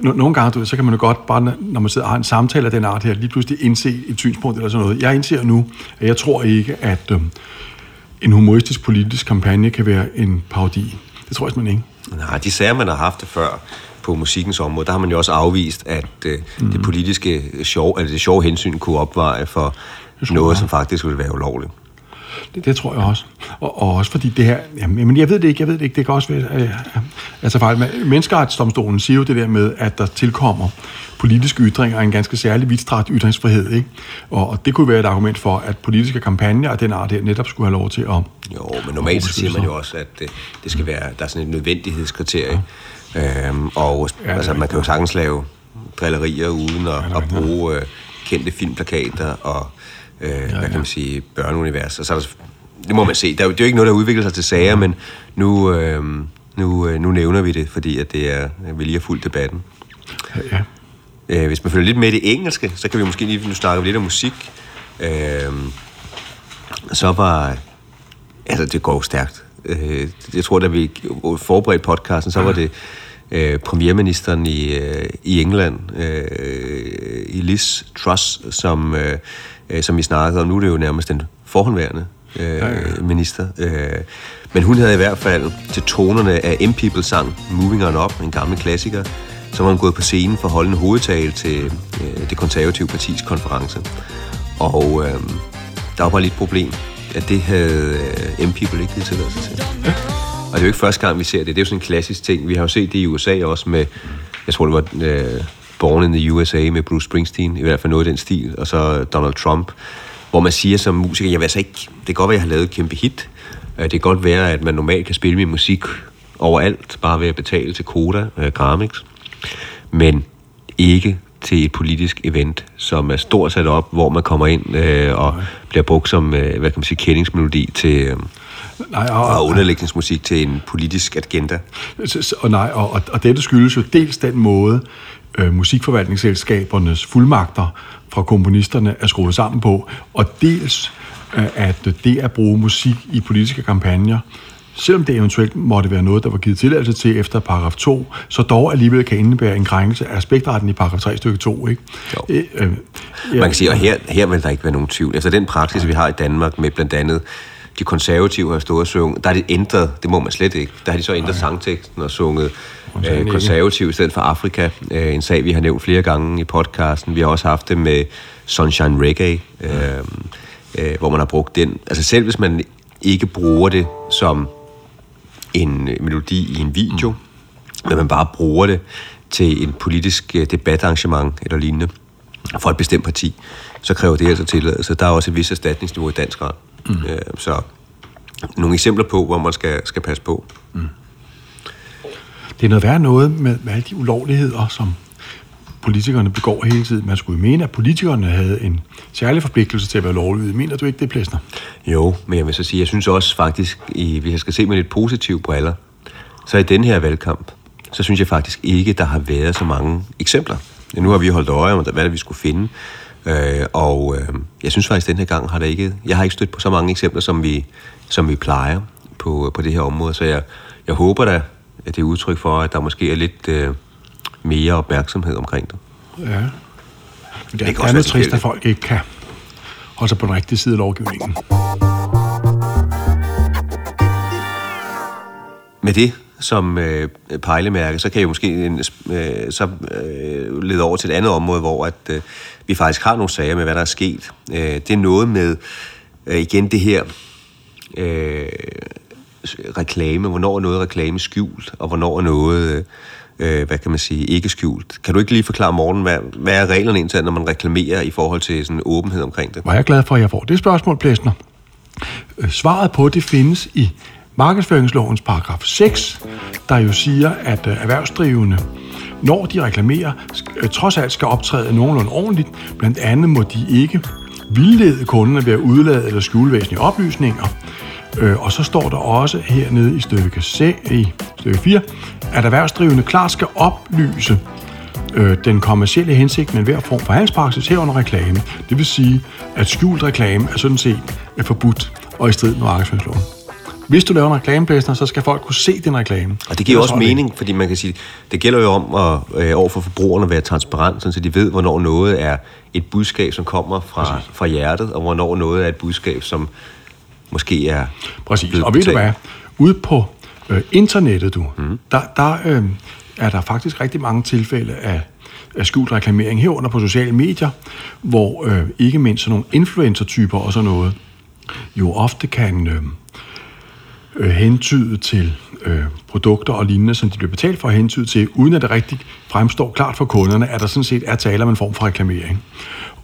Nogle gange, du, ved, så kan man jo godt bare, når man sidder og har en samtale af den art her, lige pludselig indse et synspunkt eller sådan noget. Jeg indser nu, at jeg tror ikke, at øhm, en humoristisk politisk kampagne kan være en parodi. Det tror jeg simpelthen ikke. Nej, de sager, man har haft det før på musikkens område, der har man jo også afvist, at øh, mm. det politiske sjov, altså det sjove hensyn kunne opveje for noget, som faktisk ville være ulovligt. Det, det tror jeg også. Og, og også fordi det her... Jamen, men jeg ved det ikke, jeg ved det ikke. Det kan også være... Øh, altså fejl. Men Menneskeretsdomstolen siger jo det der med, at der tilkommer politiske ytringer en ganske særlig vidtstrakt ytringsfrihed. Ikke? Og, og det kunne være et argument for, at politiske kampagner af den art her netop skulle have lov til at... Jo, men normalt siger man jo også, at det, det skal være, der er sådan et nødvendighedskriterie. Ja. Øhm, og Ja, altså, man kan jo sagtens lave drillerier uden at, er at bruge øh, kendte filmplakater og øh, ja, hvad kan man sige, børneunivers. Og så er der, det må man se. Der er, jo- det er jo ikke noget, der udvikler sig til sager, men nu, øh, nu, øh, nu nævner vi det, fordi at det er, vi lige har fulgt debatten. Ja. Øh, hvis man følger lidt med i det engelske, så kan vi måske lige, nu snakker vi lidt om musik. Øh, så var, altså det går stærkt. Øh, jeg tror, da vi forberedte podcasten, så var det øh, premierministeren i, øh, i England, øh, i Liz Truss, som, øh, øh, som vi snakkede om. Nu er det jo nærmest den forhåndværende øh, minister. Øh, men hun havde i hvert fald til tonerne af M-People sang Moving On Up, en gammel klassiker, så var hun gået på scenen for at holde en hovedtale til øh, det konservative partis konference. Og øh, der var bare lidt problem, at det havde øh, M-People ikke givet tilladelse til. Og det er jo ikke første gang, vi ser det. Det er jo sådan en klassisk ting. Vi har jo set det i USA også med, jeg tror det var øh, Born in the USA med Bruce Springsteen, i hvert fald noget i den stil, og så Donald Trump, hvor man siger som musiker, jeg vil altså ikke, det kan godt være, at jeg har lavet et kæmpe hit. Øh, Det kan godt være, at man normalt kan spille min musik overalt, bare ved at betale til Koda, øh, Gramix, men ikke til et politisk event, som er stort sat op, hvor man kommer ind øh, og bliver brugt som, øh, hvad kan man sige, kendingsmelodi til, øh, Nej, og, og underlægningsmusik til en politisk agenda. Og, nej, og, og, og dette skyldes jo dels den måde, øh, musikforvaltningsselskabernes fuldmagter fra komponisterne er skruet sammen på, og dels øh, at det at bruge musik i politiske kampagner, selvom det eventuelt måtte være noget, der var givet tilladelse til efter paragraf 2, så dog alligevel kan indebære en krænkelse af aspektretten i paragraf 3 stykke 2. Ikke? Jo. Øh, øh, ja, Man kan sige, og her, her vil der ikke være nogen tvivl. Efter den praksis, vi har i Danmark med blandt andet de konservative har stået og sunget, der er det ændret, det må man slet ikke. Der har de så ændret sangteksten og sunget øh, konservativ i stedet for Afrika. Øh, en sag, vi har nævnt flere gange i podcasten. Vi har også haft det med Sunshine Reggae, øh, øh, hvor man har brugt den. Altså selv hvis man ikke bruger det som en øh, melodi i en video, mm. men man bare bruger det til en politisk øh, debatarrangement eller lignende for et bestemt parti, så kræver det altså tilladelse. Der er også et vis erstatningsniveau i dansk ret. Mm. Øh, så nogle eksempler på, hvor man skal, skal passe på. Det er noget værre noget med, med alle de ulovligheder, som politikerne begår hele tiden. Man skulle jo mene, at politikerne havde en særlig forpligtelse til at være lovlydige. Mener du ikke det, Plæsner? Jo, men jeg vil så sige, jeg synes også faktisk, i, hvis jeg skal se med lidt positive briller, så i den her valgkamp, så synes jeg faktisk ikke, der har været så mange eksempler nu har vi holdt øje om, hvad det vi skulle finde. Øh, og øh, jeg synes faktisk, at den her gang har der ikke... Jeg har ikke stødt på så mange eksempler, som vi, som vi plejer på, på det her område. Så jeg, jeg håber da, at det er udtryk for, at der måske er lidt øh, mere opmærksomhed omkring det. Ja. Men det, kan det er noget trist, at folk ikke kan holde sig på den rigtige side af lovgivningen. Med det som øh, pejlemærke, så kan jeg måske en, øh, så øh, lede over til et andet område, hvor at, øh, vi faktisk har nogle sager med, hvad der er sket. Øh, det er noget med, øh, igen det her øh, reklame, hvornår er noget reklame skjult, og hvornår er noget, øh, øh, hvad kan man sige, ikke skjult. Kan du ikke lige forklare, Morten, hvad, hvad er reglerne egentlig, når man reklamerer i forhold til sådan åbenhed omkring det? Var jeg glad for, at jeg får det spørgsmål, Plæsner. Øh, svaret på det findes i markedsføringslovens paragraf 6, der jo siger, at øh, erhvervsdrivende, når de reklamerer, trods alt skal optræde nogenlunde ordentligt. Blandt andet må de ikke vildlede kunderne ved at udlade eller skjule væsentlige oplysninger. Øh, og så står der også hernede i stykke, C, i stykke 4, at erhvervsdrivende klart skal oplyse øh, den kommercielle hensigt med enhver form for handelspraksis herunder reklame. Det vil sige, at skjult reklame er sådan set er forbudt og i strid med markedsføringsloven. Hvis du laver en reklameplæsner, så skal folk kunne se din reklame. Og det giver også mening, fordi man kan sige, det gælder jo om at øh, over for forbrugerne være transparent, så de ved, hvornår noget er et budskab, som kommer fra, fra hjertet, og hvornår noget er et budskab, som måske er Præcis. Og ved du hvad? Ude på øh, internettet, du, mm. der, der øh, er der faktisk rigtig mange tilfælde af, af skjult reklamering herunder på sociale medier, hvor øh, ikke mindst sådan nogle influencer-typer og sådan noget, jo ofte kan øh, øh, hentyde til øh, produkter og lignende, som de bliver betalt for at hentyde til, uden at det rigtigt fremstår klart for kunderne, at der sådan set er tale om en form for reklamering.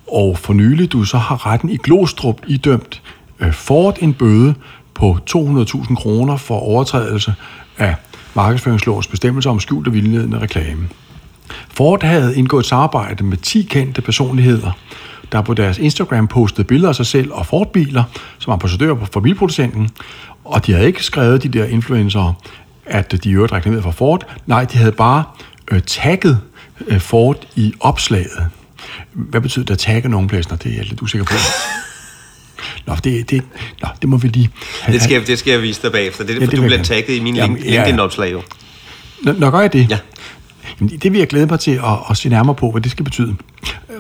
Og for nylig, du, så har retten i Glostrup idømt Øh, Ford en bøde på 200.000 kroner for overtrædelse af markedsføringslovens bestemmelser om skjult og vildledende reklame. Ford havde indgået et samarbejde med 10 kendte personligheder, der på deres Instagram postede billeder af sig selv og Ford-biler som ambassadører for bilproducenten. Og de havde ikke skrevet, de der influencer, at de i øvrigt reklamerede for Ford. Nej, de havde bare øh, tagget øh, Ford i opslaget. Hvad betyder det at tagge nogen pladser? Det er jeg lidt usikker på. Nå, det, det, nå, det må vi lige... Det skal, det skal jeg vise dig bagefter. Det er Ja, for, det du bliver tagget i min Jamen. LinkedIn-opslag jo. Nå, nå gør jeg det? Ja. Jamen, det vil jeg glæde mig til at, at se nærmere på, hvad det skal betyde.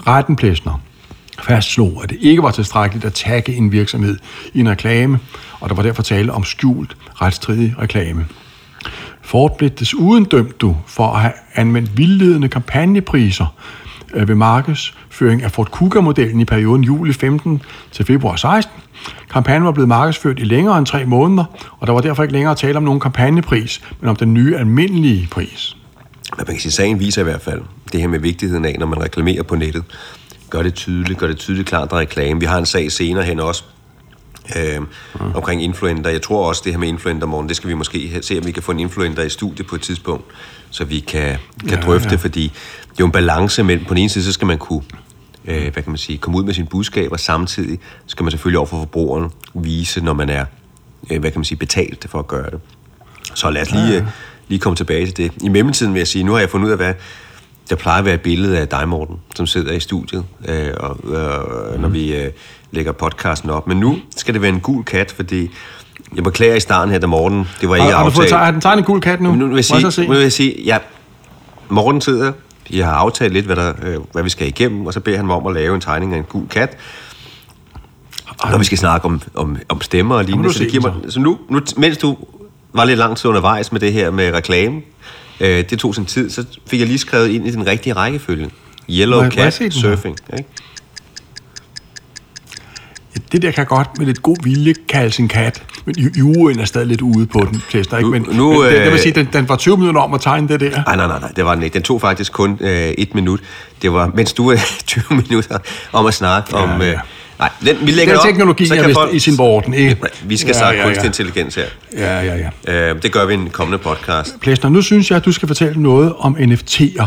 Retten Plæsner fastslog, at det ikke var tilstrækkeligt at tagge en virksomhed i en reklame, og der var derfor tale om skjult retsstridig reklame. Ford blev desuden dømt du for at have anvendt vildledende kampagnepriser øh, ved markedsføring af Ford Kuga-modellen i perioden juli 15 til februar 16. Kampagnen var blevet markedsført i længere end tre måneder, og der var derfor ikke længere tale om nogen kampagnepris, men om den nye almindelige pris. Men man kan sige, sagen viser i hvert fald det her med vigtigheden af, når man reklamerer på nettet. Gør det tydeligt, gør det tydeligt klart, der er reklame. Vi har en sag senere hen også, øh, mm. omkring influenter. Jeg tror også, det her med influenter, morgen, det skal vi måske se, om vi kan få en influenter i studiet på et tidspunkt, så vi kan, kan Ja, drøfte, ja. fordi det er jo en balance mellem, på den ene side, så skal man kunne øh, hvad kan man sige, komme ud med sine budskaber, samtidig skal man selvfølgelig over for forbrugeren vise, når man er øh, hvad kan man sige, betalt for at gøre det. Så lad os lige, ja. lige komme tilbage til det. I mellemtiden vil jeg sige, nu har jeg fundet ud af, hvad der plejer at være et billede af dig, Morten, som sidder i studiet, øh, og, øh, når vi øh, lægger podcasten op. Men nu skal det være en gul kat, fordi jeg beklager i starten her, da Morten, det var ikke Har, har du fået aftalt. tegnet, en gul kat nu? Men nu vil jeg Må jeg sige, så se? nu vil jeg sige ja, Morten sidder, jeg har aftalt lidt, hvad, der, øh, hvad vi skal igennem, og så beder han mig om at lave en tegning af en gul kat. Når vi skal snakke om, om, om stemmer og lignende. Så, det giver mig, så nu, nu, mens du var lidt lang tid undervejs med det her med reklame, øh, det tog sin tid, så fik jeg lige skrevet ind i den rigtige rækkefølge. Yellow cat surfing. Ikke? Ja, det der kan godt med lidt god vilje kaldes en kat, men ju- juryen er stadig lidt ude på den, Plæster, ikke? Men, nu, men det, det vil øh, sige, den, den var 20 minutter om at tegne det der. Nej, nej, nej, nej, det var den ikke. Den tog faktisk kun øh, et minut. Det var, mens du er 20 minutter om at snakke Ja, om... ja. Øh, nej, den, vi lægger Den det op, teknologi så er kan vist i sin vorden, ikke? Vi skal Ja, snakke ja, kunstig ja. intelligens her. Ja, ja, ja. Øh, det gør vi i en kommende podcast. Plæsner, nu synes jeg, at du skal fortælle noget om NFT'er.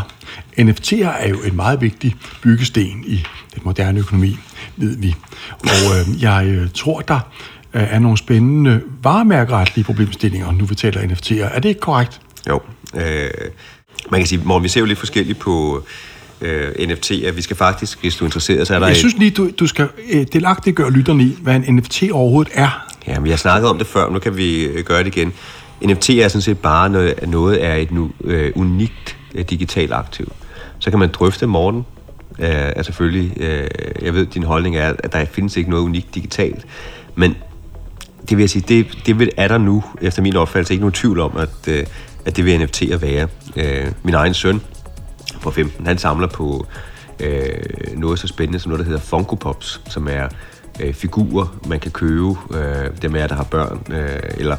NFT'er er jo en meget vigtig byggesten i den moderne økonomi, ved vi. Og øh, jeg øh, tror, der øh, er nogle spændende varemærkeretlige problemstillinger, nu vi taler NFT'er. Er det ikke korrekt? Jo. Øh, man kan sige, Morten, vi ser jo lidt forskelligt på, øh, NFT'er. Vi skal faktisk, hvis du er interesseret, så er der Jeg et- synes lige, du, du skal øh, delagtiggøre lytterne i, hvad en NFT overhovedet er. Ja, vi har snakket om det før, men nu kan vi øh, gøre det igen. NFT er sådan set bare noget, noget af et nu, øh, unikt øh, digitalt aktiv. Så kan man drøfte morgen. Øh, er selvfølgelig, øh, jeg ved, din holdning er, at der findes ikke noget unikt digitalt. Men det vil jeg sige, det, det vil- er der nu, efter min opfattelse, ikke nogen tvivl om, at, øh, at det vil NFT at være. Øh, min egen søn på 15, han samler på øh, noget så spændende som noget, der hedder Funko Pops, som er øh, figurer, man kan købe, øh, dem af jer, der har børn, øh, eller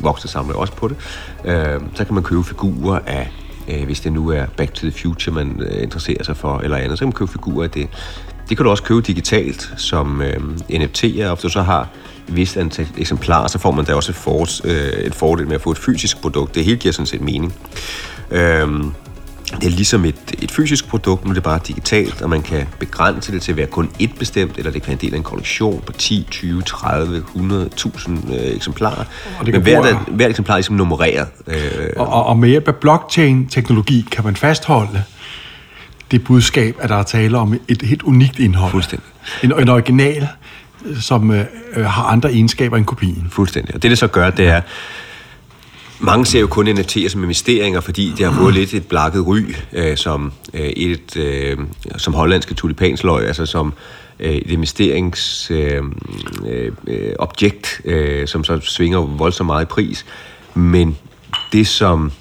voksne samler også på det. Øh, så kan man købe figurer af, øh, hvis det nu er Back to the Future, man øh, interesserer sig for, eller andet, så kan man købe figurer af det. Det kan du også købe digitalt som øh, NFT'er, og hvis du så har et vist antal eksemplarer, så får man da også et, for, øh, et fordel med at få et fysisk produkt. Det hele giver sådan set mening. Øh, det er ligesom et, et fysisk produkt, nu er det bare digitalt, og man kan begrænse det til at være kun ét bestemt, eller det kan være en del af en kollektion på 10, 20, 30, 100, 1000 øh, eksemplarer. Og det Men hvert, bruge- hvert eksemplar er ligesom nummereret. Øh, Og, og, og med hjælp af blockchain-teknologi kan man fastholde det budskab, at der er tale om et helt unikt indhold. Fuldstændig. En, en original, som øh, øh, har andre egenskaber end kopien. Fuldstændig. Og det, det så gør, det er, mange ser jo kun NFT'er som investeringer, fordi det har fået lidt et blakket ry, øh, som øh, et øh, som hollandske tulipansløg, altså som øh, et investeringsobjekt, øh, øh, objekt, øh, som så svinger voldsomt meget i pris. Men det, som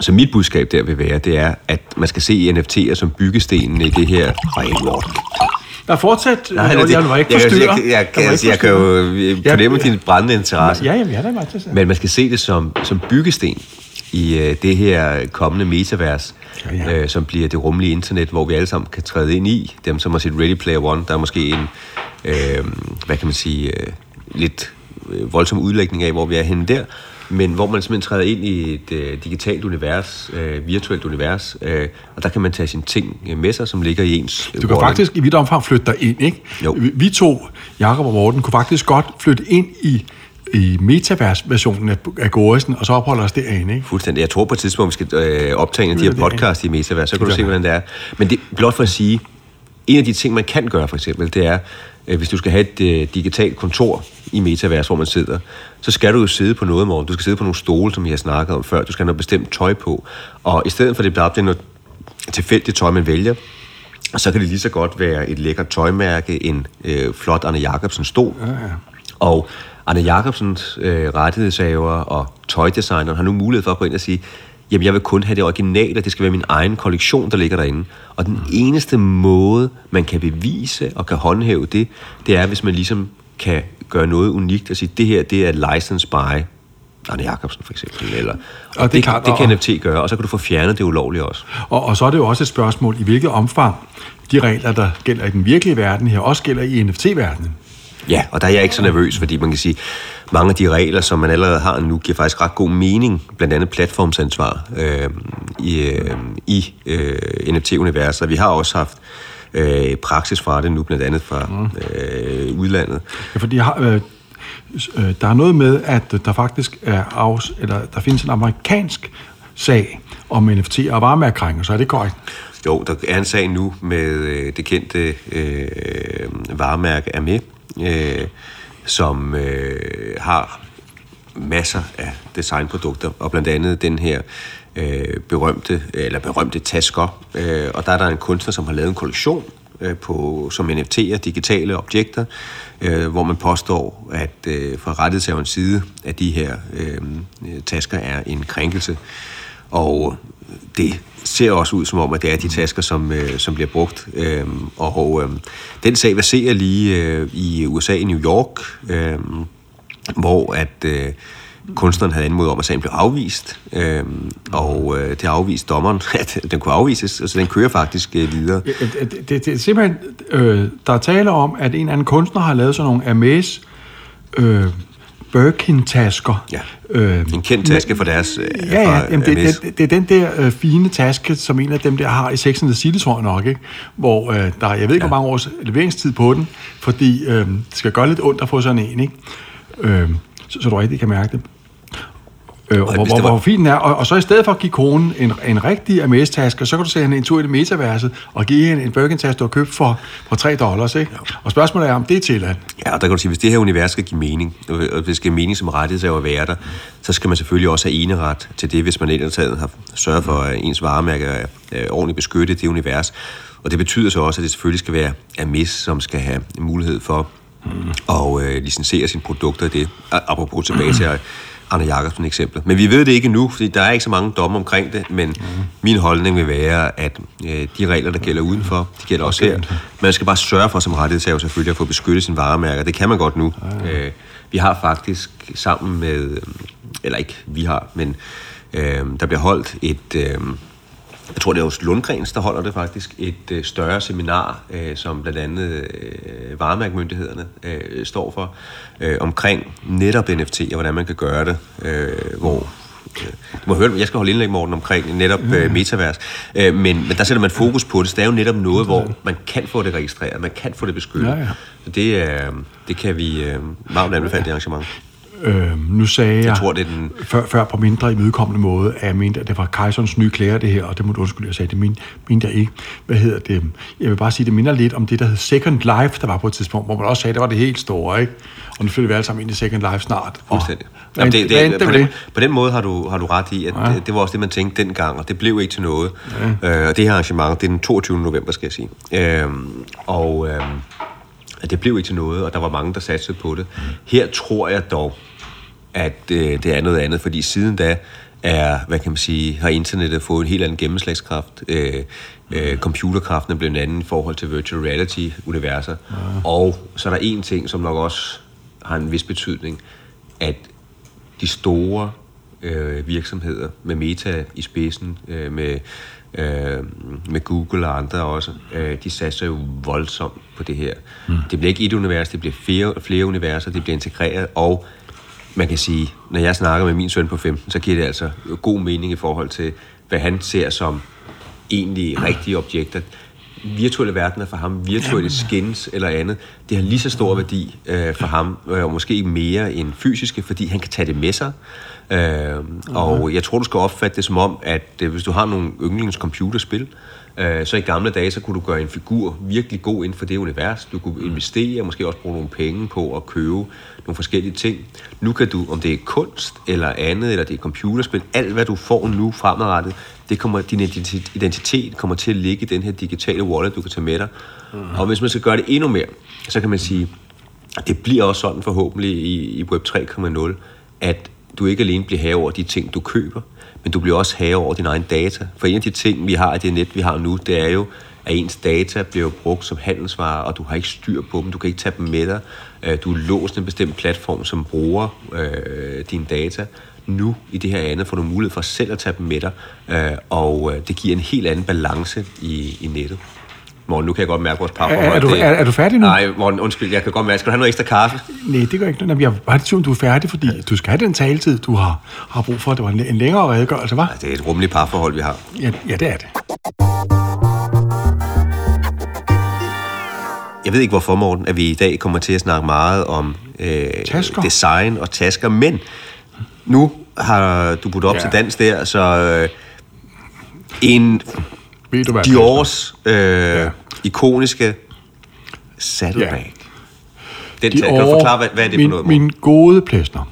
så mit budskab der vil være, det er, at man skal se NFT'er som byggestenen i det her framework. Der er fortsat... Nej, jeg, det- jeg var ikke jeg, jeg, jeg, jeg, jeg, jeg kan jo øh, fornemme din brændende interesse. Ja, ja, ja, der var til Men man skal se det som, som byggesten i øh, det her kommende metavers, Ja, ja. Øh, som bliver det rummelige internet, hvor vi alle sammen kan træde ind i. Dem, som har set Ready Player One, der er måske en, øh, hvad kan man sige, øh, lidt øh, voldsom udlægning af, hvor vi er henne der. Men hvor man simpelthen træder ind i et øh, digitalt univers, øh, virtuelt univers, øh, og der kan man tage sine ting øh, med sig, som ligger i ens øh, Du kan wallet. faktisk i vidt omfang flytte dig ind, ikke? Jo. Vi, vi to, Jakob og Morten, kunne faktisk godt flytte ind i, i metavers-versionen af, af Gorisen, og så opholde os derinde, ikke? Fuldstændig. Jeg tror på et tidspunkt, vi skal øh, optage en af de her er podcast i Metavers, så kan du se, hvordan det er. Men det blot for at sige, en af de ting, man kan gøre for eksempel, det er, øh, hvis du skal have et øh, digitalt kontor i Metavers, hvor man sidder, så skal du jo sidde på noget, morgen. Du skal sidde på nogle stole, som vi har snakket om før. Du skal have noget bestemt tøj på. Og i stedet for, det bliver til noget tilfældigt tøj, man vælger, så kan det lige så godt være et lækkert tøjmærke, en øh, flot Arne Jacobsen stol. Ja, ja. Og Arne Jacobsens øh, rettighedshaver og tøjdesigneren har nu mulighed for at gå ind og sige, jamen jeg vil kun have det originale, det skal være min egen kollektion, der ligger derinde. Og den eneste måde, man kan bevise og kan håndhæve det, det er, hvis man ligesom kan gøre noget unikt og sige, det her, det er licensed by Arne Jacobsen for eksempel. Eller, og, Og det det, klart, det kan og- NFT gøre, og så kan du få fjernet det ulovlige også. Og, og så er det jo også et spørgsmål, i hvilket omfang de regler, der gælder i den virkelige verden her, også gælder i NFT-verdenen. Ja, og der er jeg ikke så nervøs, fordi man kan sige, mange af de regler, som man allerede har nu, giver faktisk ret god mening, blandt andet platformsansvar øh, i, øh, i øh, NFT-universet. Vi har også haft øh, praksis fra det nu, blandt andet fra øh, udlandet. Ja, fordi har, øh, øh, der er noget med, at der faktisk er afs, eller der findes en amerikansk sag om NFT og varemærkrænger, så er det korrekt? Jo, der er en sag nu med øh, det kendte øh, varemærke Amé, øh, som øh, har masser af designprodukter, og blandt andet den her øh, berømte, eller berømte tasker. Øh, og der er der en kunstner, som har lavet en kollektion øh, på, som NFT'er, digitale objekter, øh, hvor man påstår, at øh, fra rettighedshaverens side, at de her øh, øh, tasker er en krænkelse. Og det ser også ud som om, at det er de tasker, som, øh, som bliver brugt. Øh, og øh, den sag verserer lige øh, i USA i New York, øh, hvor at øh, kunstneren havde anmodet om, at sagen blev afvist. Øh, og øh, det afviste dommeren, at den kunne afvises, så den kører faktisk øh, videre. Ja, Det, det, det er simpelthen, øh, der er tale om, at en eller anden kunstner har lavet sådan nogle Hermes øh, Birkin-tasker. Ja. Øh, En kendt taske for deres... Øh, Ja, ja, jamen det, Hermes. det, det er den der øh, fine taske, som en af dem der har i Sex and the City, tror jeg nok, ikke? Hvor øh, der er, jeg ved ikke, ja. hvor mange års leveringstid på den, fordi øh, det skal gøre lidt ondt at få sådan en, ikke? Øh, så, så du rigtig kan mærke det. Øh, og hvor, hvor, var- hvor fin den er. Og, og så i stedet for at give konen en, en rigtig Hermes-taske, så kan du se hende en tur i det metaverset og give hende en Birkin-taske, du har købt for, for 3 dollars. Ikke? Og spørgsmålet er, om det er tilladt. Ja, og der kan du sige, hvis det her univers skal give mening, og hvis det skal give mening som rettighed at være der, så skal man selvfølgelig også have eneret til det, hvis man taget har sørget for, at ens varemærke er ordentligt beskyttet det univers. Og det betyder så også, at det selvfølgelig skal være Amis, som skal have mulighed for at øh, licensere sine produkter i det. Apropos tilbage til Arne Jacobsen eksempel. Men vi ved det ikke endnu, fordi der er ikke så mange domme omkring det, men min holdning vil være, at øh, de regler, der gælder udenfor, de gælder også her. Man skal bare sørge for som rettighedshaver selvfølgelig at få beskyttet sine varemærker. Det kan man godt nu. Øh, vi har faktisk sammen med, øh, eller ikke vi har, men øh, der bliver holdt et... Øh, jeg tror, det er hos Lundgrens, der holder det faktisk, et øh, større seminar, øh, som blandt andet øh, varemærkmyndighederne øh, står for, øh, omkring netop NFT og hvordan man kan gøre det, øh, hvor øh, du må høre, jeg skal holde indlæg, Morten, omkring netop øh, metavers. Øh, men, men der sætter man fokus på det, så det er jo netop noget, hvor man kan få det registreret, man kan få det beskyttet. Ja, ja. Så det, øh, det kan vi øh, varmt anbefale, det arrangement. Øh, nu sagde jeg, Jeg tror, det er den- før, før på mindre imødekommende måde, at jeg mente, at det var Kajsons nye klæder, det her, og det må du undskylde, jeg sagde, det mente, mente jeg ikke. Hvad hedder det? Jeg vil bare sige, det minder lidt om det, der hed Second Life, der var på et tidspunkt, hvor man også sagde, det var det helt store, ikke? Og nu flytter vi alle sammen ind i Second Life snart. Og, Fuldstændig. Hvad Jamen, det, det, det, på, den, på den måde har du, har du ret i, at ja. det, det var også det, man tænkte dengang, og det blev ikke til noget. Ja. Øh, og det her arrangement, det er den 22. november, skal jeg sige. Øh, og øh, det blev ikke til noget, og der var mange, der satsede på det. Her tror jeg dog, at øh, det er noget andet, fordi siden da er, hvad kan man sige, har internettet fået en helt anden gennemslagskraft. Øh, øh, computerkraften er blevet en anden i forhold til virtual reality-universer. Ja. Og så er der en ting, som nok også har en vis betydning, at de store øh, virksomheder med Meta i spidsen, øh, med, øh, med Google og andre også, øh, de satser jo voldsomt på det her. Mm. Det bliver ikke et univers, det bliver flere, flere universer, det bliver integreret, og man kan sige, når jeg snakker med min søn på 15, så giver det altså god mening i forhold til, hvad han ser som egentlig rigtige objekter. Virtuelle verdener for ham, virtuelle skins eller andet, det har lige så stor værdi øh, for ham, øh, og måske mere end fysiske, fordi han kan tage det med sig. Øh, og jeg tror, du skal opfatte det som om, at øh, hvis du har nogle yndlings computerspil, øh, så i gamle dage, så kunne du gøre en figur virkelig god inden for det univers. Du kunne investere, og måske også bruge nogle penge på at købe nogle forskellige ting. Nu kan du, om det er kunst eller andet, eller det er computerspil, alt hvad du får nu fremadrettet, det kommer, din identi- identitet kommer til at ligge i den her digitale wallet, du kan tage med dig. Mm. Og hvis man skal gøre det endnu mere, så kan man sige, det bliver også sådan forhåbentlig i, i Web 3.0, at du ikke alene bliver herre over de ting, du køber, men du bliver også herre over din egen data. For en af de ting, vi har i det net, vi har nu, det er jo, at ens data bliver brugt som handelsvarer, og du har ikke styr på dem, du kan ikke tage dem med dig. Øh, Du er låst en bestemt platform, som bruger øh, dine data. Nu, i det her andet, får du mulighed for selv at tage dem med dig, øh, og øh, det giver en helt anden balance i, i nettet. Morgen, nu kan jeg godt mærke vores parforhold. Er- er du- Det- er- er du færdig nu? Nej, Morten, undskyld, jeg kan godt mærke. Skal du have noget ekstra kaffe? Nej, det gør ikke noget. Jeg var bare tvivl, du er færdig, fordi du skal have den taletid, du har, har brug for. Det var en, en længere redegørelse, var? Det er et rummeligt parforhold, vi har. Ja, ja, det er det. Jeg ved ikke, hvorfor, Morten, at vi i dag kommer til at snakke meget om øh, Tasker. design og tasker, men nu har du budt op Ja. ja. til dans der, så øh, en Ved du hvad? Diors øh, Ja. ja. ikoniske saddlebag. Den, Dior, kan du forklare, hvad, hvad er det min, for noget, Morten? Min gode plæsner.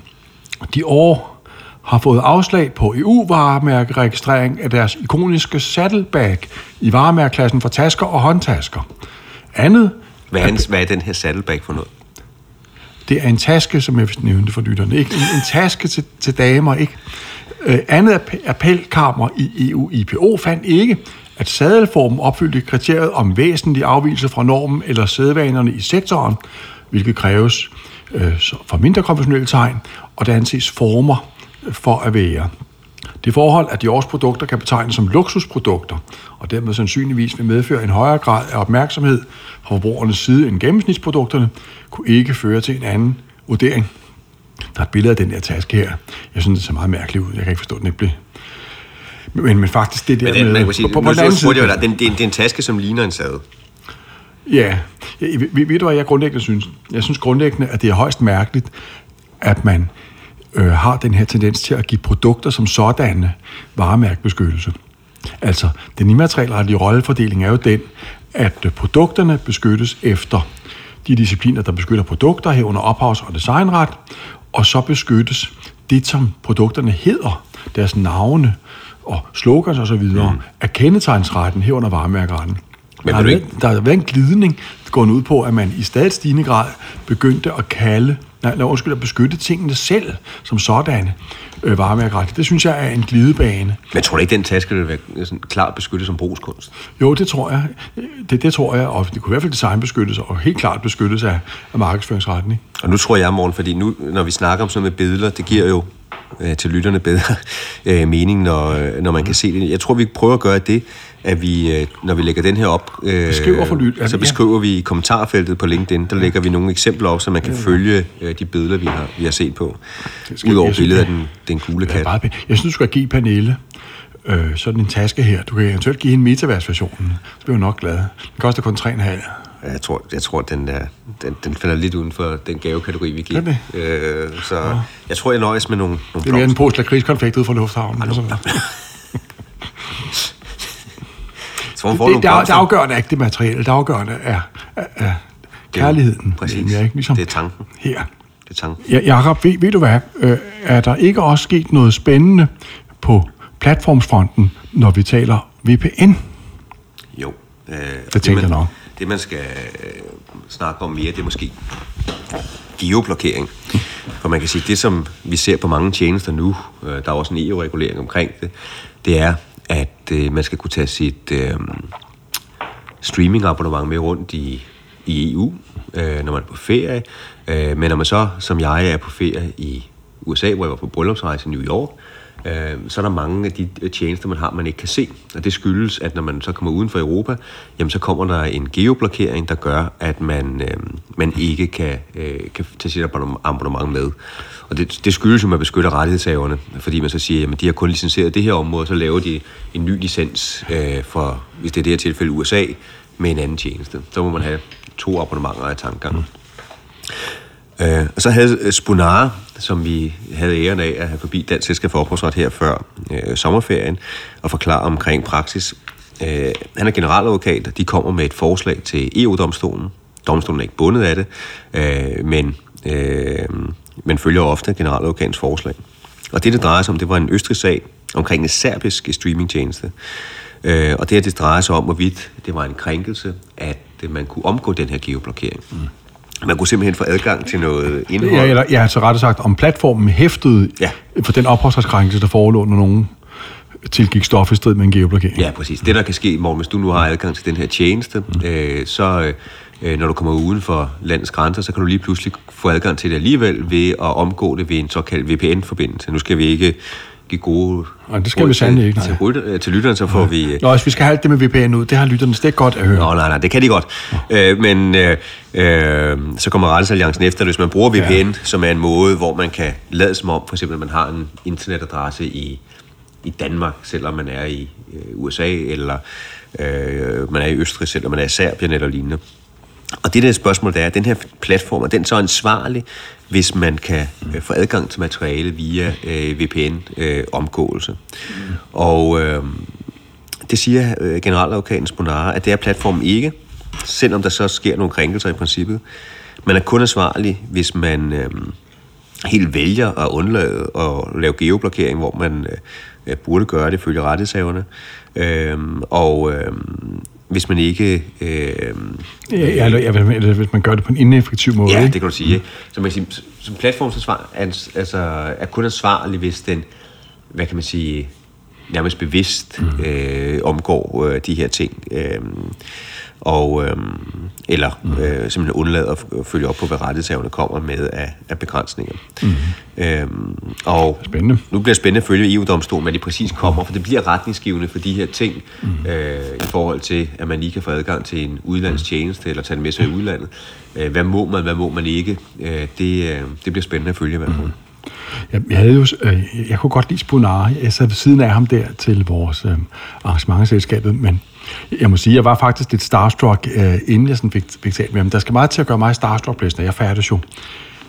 Dior har fået afslag på EU-varemærkeregistrering af deres ikoniske saddlebag i varemærkeklassen for tasker og håndtasker. Andet, Hvad er, hans- hvad er den her saddlebag for noget? det er en taske, som jeg nævnte for lytterne. Ikke? En, en taske til, til damer, ikke? Øh, andet app- appelkammer i EU-IPO fandt ikke, at sadelformen opfyldte kriteriet om væsentlig afvielse fra normen eller sædvanerne i sektoren, hvilket kræves øh, for mindre konventionelle tegn, og det anses former for at være. Det forhold, at de års produkter kan betegnes som luksusprodukter, og dermed sandsynligvis vil medføre en højere grad af opmærksomhed fra forbrugernes side end gennemsnitsprodukterne, kunne ikke føre til en anden vurdering. Der er et billede af den her taske her. Jeg synes, det ser meget mærkeligt ud. Jeg kan ikke forstå, at den ikke blev... Men, men faktisk det der Men den, med... man kan sige, på, på, nu den jeg side, dig, den, det, er en, taske, som ligner en sadel. Ja, Ja, ved, ved du hvad jeg grundlæggende synes? Jeg synes grundlæggende, at det er højst mærkeligt, at man øh, har den her tendens til at give produkter som sådanne varemærkebeskyttelse. Altså, den immaterielretlige rollefordeling er jo den, at øh, produkterne beskyttes efter de discipliner, der beskytter produkter herunder ophavs- og designret, og så beskyttes det, som produkterne hedder, deres navne og slogans osv., mm. af kendetegnsretten herunder varemærkeretten. Men der, du været, der har været en glidning, går ud på, at man i stadig stigende grad begyndte at kalde, nej, nej undskyld, at beskytte tingene selv som sådan øh, varemærkeret. Det synes jeg er en glidebane. Men tror du ikke, den taske vil være sådan klart beskyttet som brugskunst? Jo, det tror jeg. Det, det tror jeg, og det kunne i hvert fald designbeskyttes, og helt klart beskyttes af, af markedsføringsretten. Ikke? Og nu tror jeg, morgen, fordi nu, når vi snakker om sådan noget med billeder, det giver jo øh, til lytterne bedre øh, mening, når, øh, når man kan se det. Jeg tror, vi prøver at gøre det, at vi, øh, når vi lægger den her op, øh, Beskriver for lyt- så altså, ja. beskriver vi i kommentarfeltet på LinkedIn, der lægger vi nogle eksempler op, så man kan følge øh, de billeder, vi har, vi har set på. skal- Udover billedet af den, den gule Ja, kat. bare, jeg synes, du skal give Pernille øh, sådan en taske her. Du kan eventuelt give hende metaverse-versionen. Så bliver hun nok glad. Den koster kun 3,5. Jeg tror, jeg tror den, er, den, den falder lidt uden for den gavekategori, vi giver. Gør Øh, så jeg tror, jeg nøjes med nogle, nogle Det er mere en pose lakridskonfekt ud fra lufthavnen. Så hun får Det, det, er, det blomster. afgørende er ikke det materielle. Det afgørende er, er, er kærligheden. Præcis. Ja, ikke? Ligesom Det er tanken. Her. Det er tanken. Ja, Jacob, ved, ved du hvad? Øh, er der ikke også sket noget spændende på platformsfronten, når vi taler VPN? Jo. Øh, tænkte man, jeg nok. Det, man skal øh, snakke om mere, det er måske geoblokering. For man kan sige, det som vi ser på mange tjenester nu, øh, der er også en EU-regulering omkring det, det er, at øh, man skal kunne tage sit øh, streamingabonnement med rundt i, i EU, øh, når man er på ferie. Øh, men når man så, som jeg er på ferie i USA, hvor jeg var på bryllupsrejse i New York, øh, Øh, så er der mange af de øh, tjenester, man har, man ikke kan se. Og det skyldes, at når man så kommer uden for Europa, jamen så kommer der en geoblokering, der gør, at man, øh, man ikke kan, øh, kan tage sit abonnement- abonnement med. Og det, det skyldes jo, at man beskytter rettighedshaverne, fordi man så siger, at de har kun licenseret det her område, så laver de en ny licens øh, for, hvis det er det her tilfælde USA, med en anden tjeneste. Så må man have to abonnementer af tankegangen. Øh, og så havde øh, Spunare, som vi havde æren af at have forbi Dansk Selskab for her før øh, sommerferien, og forklare omkring praksis. Øh, han er generaladvokat, og de kommer med et forslag til EU-domstolen. Domstolen er ikke bundet af det, øh, men, øh, men følger ofte generaladvokatens forslag. Og det, det drejer sig om, det var en østrig sag omkring en serbisk streamingtjeneste. Øh, og det her, det drejer sig om, hvorvidt det var en krænkelse, at man kunne omgå den her geoblokering. Mm. Man kunne simpelthen få adgang til noget indhold. Ja, eller, ja, altså rettet sagt, om platformen hæftede Ja. for den ophavsretskrænkelse, der forelå, når nogen tilgik stof i strid med en geoblokering. Ja, præcis. Det, der kan ske, Morten, hvis du nu har adgang til den her tjeneste, mm. øh, så øh, når du kommer uden for landets grænser, så kan du lige pludselig få adgang til det alligevel ved at omgå det ved en såkaldt VPN-forbindelse. Nu skal vi ikke give gode Nej, det skal vi sandelig ikke, til, nej. til, rytter- øh, til lytterne, så får vi... Øh, Nå, hvis vi skal have alt det med VPN ud, det har lytterne slet godt at høre. Nå, nej, nej, det kan de godt. Øh, men øh, øh, så kommer Rettighedsalliancen efter, hvis man bruger VPN, ja. som er en måde, hvor man kan lade som om, for eksempel, at man har en internetadresse i, i Danmark, selvom man er i øh, USA, eller øh, man er i Østrig, selvom man er i Serbien eller lignende. Og det der spørgsmål, der er, at den her platform, er den så ansvarlig, hvis man kan øh, få adgang til materiale via øh, VPN-omgåelse? Øh, og øh, det siger øh, generaladvokaten Sponara, at det er platformen ikke, selvom der så sker nogle krænkelser i princippet. Man er kun ansvarlig, hvis man øh, helt vælger at undlade at lave geoblokering, hvor man øh, burde gøre det følge rettighedshaverne. Øh, og øh, hvis man ikke... Øh, Ja, eller, ja, eller hvis man gør det på en ineffektiv måde. Ja, ikke? det kan du sige. Ikke? Så man kan sige, som platformsansvar er, altså, er kun ansvarlig, hvis den, hvad kan man sige, nærmest bevidst Mm. øh, omgår øh, de her ting. Øh, og, øh, eller Mm. øh, simpelthen undlader at f- følge op på, hvad rettighedshaverne kommer med af, af begrænsninger. Mm. Øh, og Spændende. nu bliver det spændende at følge EU-domstolen, hvad de præcis kommer, for det bliver retningsgivende for de her ting, mm. øh, i forhold til, at man lige kan få adgang til en udlandstjeneste, eller tage den med sig i udlandet. Øh, hvad må man, hvad må man ikke? Øh, det, øh, det bliver spændende at følge, hvad mm. Jeg, jeg, havde jo, øh, jeg kunne godt lide Spunare. Jeg sad ved siden af ham der til vores øh, arrangementsselskabet, men jeg må sige, jeg var faktisk lidt starstruck, øh, inden jeg sådan fik, fik talt med ham. Der skal meget til at gøre mig starstruck, Blæsner. Jeg færdes jo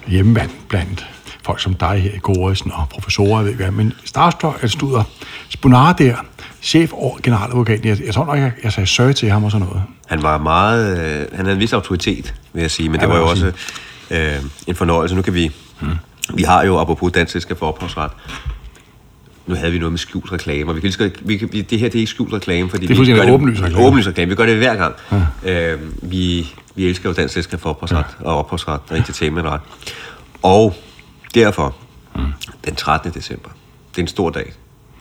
hjemme blandt folk som dig her i Goresen og professorer, jeg ved hvad, men Starstruck, altså studer Spunar der, chef og generaladvokat, jeg, jeg tror nok, jeg, jeg sagde søge til ham og sådan noget. Han var meget... Øh, han havde en vis autoritet, vil jeg sige, men Ja, det var jo også øh, en fornøjelse. Nu kan vi... Hmm. Vi har jo, apropos Dansk Selskab for Ophavsret, nu havde vi noget med skjult reklame, og vi kan lige vi kan, vi, det her det er ikke skjult reklame, fordi Det er vi gør åbenlys reklame. Åbenlys reklame, vi gør det hver gang. Ja. Øh, vi, vi elsker jo Dansk Selskab for Ophavsret ja. og Ophavsret og Entertainmentret. Og derfor, mm. den 13. december, det er en stor dag,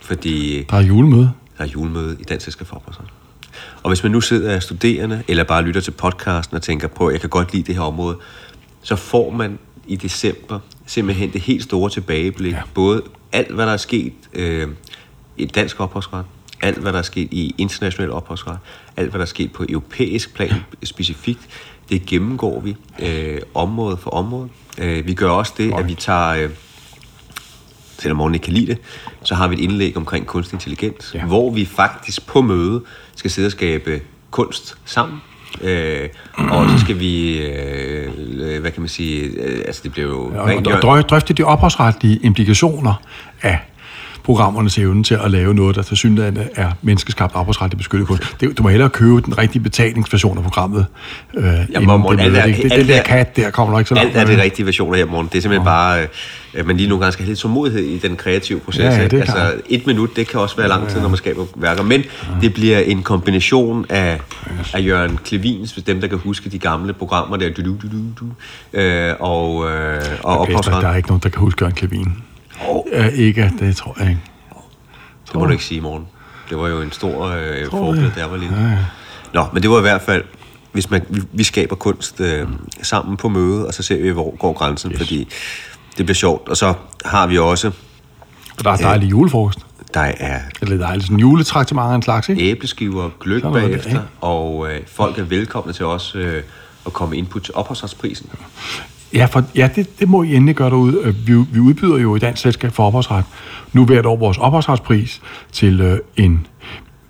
fordi Der er julemøde. der er julemøde i Dansk Selskab for Ophavsret. Og hvis man nu sidder af studerende, eller bare lytter til podcasten og tænker på, at jeg kan godt lide det her område, så får man i december simpelthen det helt store tilbageblik. Ja. Både alt, hvad der er sket øh, i dansk ophavsret, alt, hvad der er sket i international ophavsret, alt, hvad der er sket på europæisk plan specifikt, det gennemgår vi øh, område for område. Øh, vi gør også det, at vi tager... Øh, selvom morgen ikke kan lide det, så har vi et indlæg omkring kunstig intelligens. Ja. hvor vi faktisk på møde skal sidde og skabe kunst sammen. Øh, og så skal vi, øh, hvad kan man sige, øh, altså det bliver jo... Og, og drøfte de ophavsretlige implikationer af programmernes evne til at lave noget, der til synligheden er menneskeskabt ophavsretligt beskyttet kunst. Det, du må hellere købe den rigtige betalingsversion af programmet. Øh, inden Morten, det, er- det, det, den der er- kat der kommer nok ikke så langt. Alt er det rigtige versioner her, morgen. Det er simpelthen bare, øh, man lige nogle gange skal have lidt tålmodighed i den kreative proces. Ja, ja, det altså, klart. et minut, det kan også være lang tid, når man skaber værker. Men det bliver en kombination af, af Jørgen Klevins, hvis dem, der kan huske de gamle programmer der, du, du, du, du, du, øh, og, øh, og Pester, ophavsret. der er ikke nogen, der kan huske Jørgen Klevin. Oh. Øh, ikke, det tror jeg ikke. Det må du ikke sige i morgen. Det var jo en stor øh, det? der var lille. Ja, ja. Nå, men det var i hvert fald, hvis man, vi, vi skaber kunst øh, sammen på møde, og så ser vi, hvor går grænsen, yes. fordi det bliver sjovt. Og så har vi også, Og der er dejlig julefrokost. der er Eller dejligt sådan en juletraktement af en slags, ikke? æbleskiver, gløk der, bagefter, ikke? og øh, folk er velkomne til os øh, at komme input til ophavsretsprisen. Ja, for, ja det, det må I endelig gøre derude. Øh, Vi, vi udbyder jo i Dansk Selskab for Ophavsret nu hvert år vores ophavsretspris til øh, en...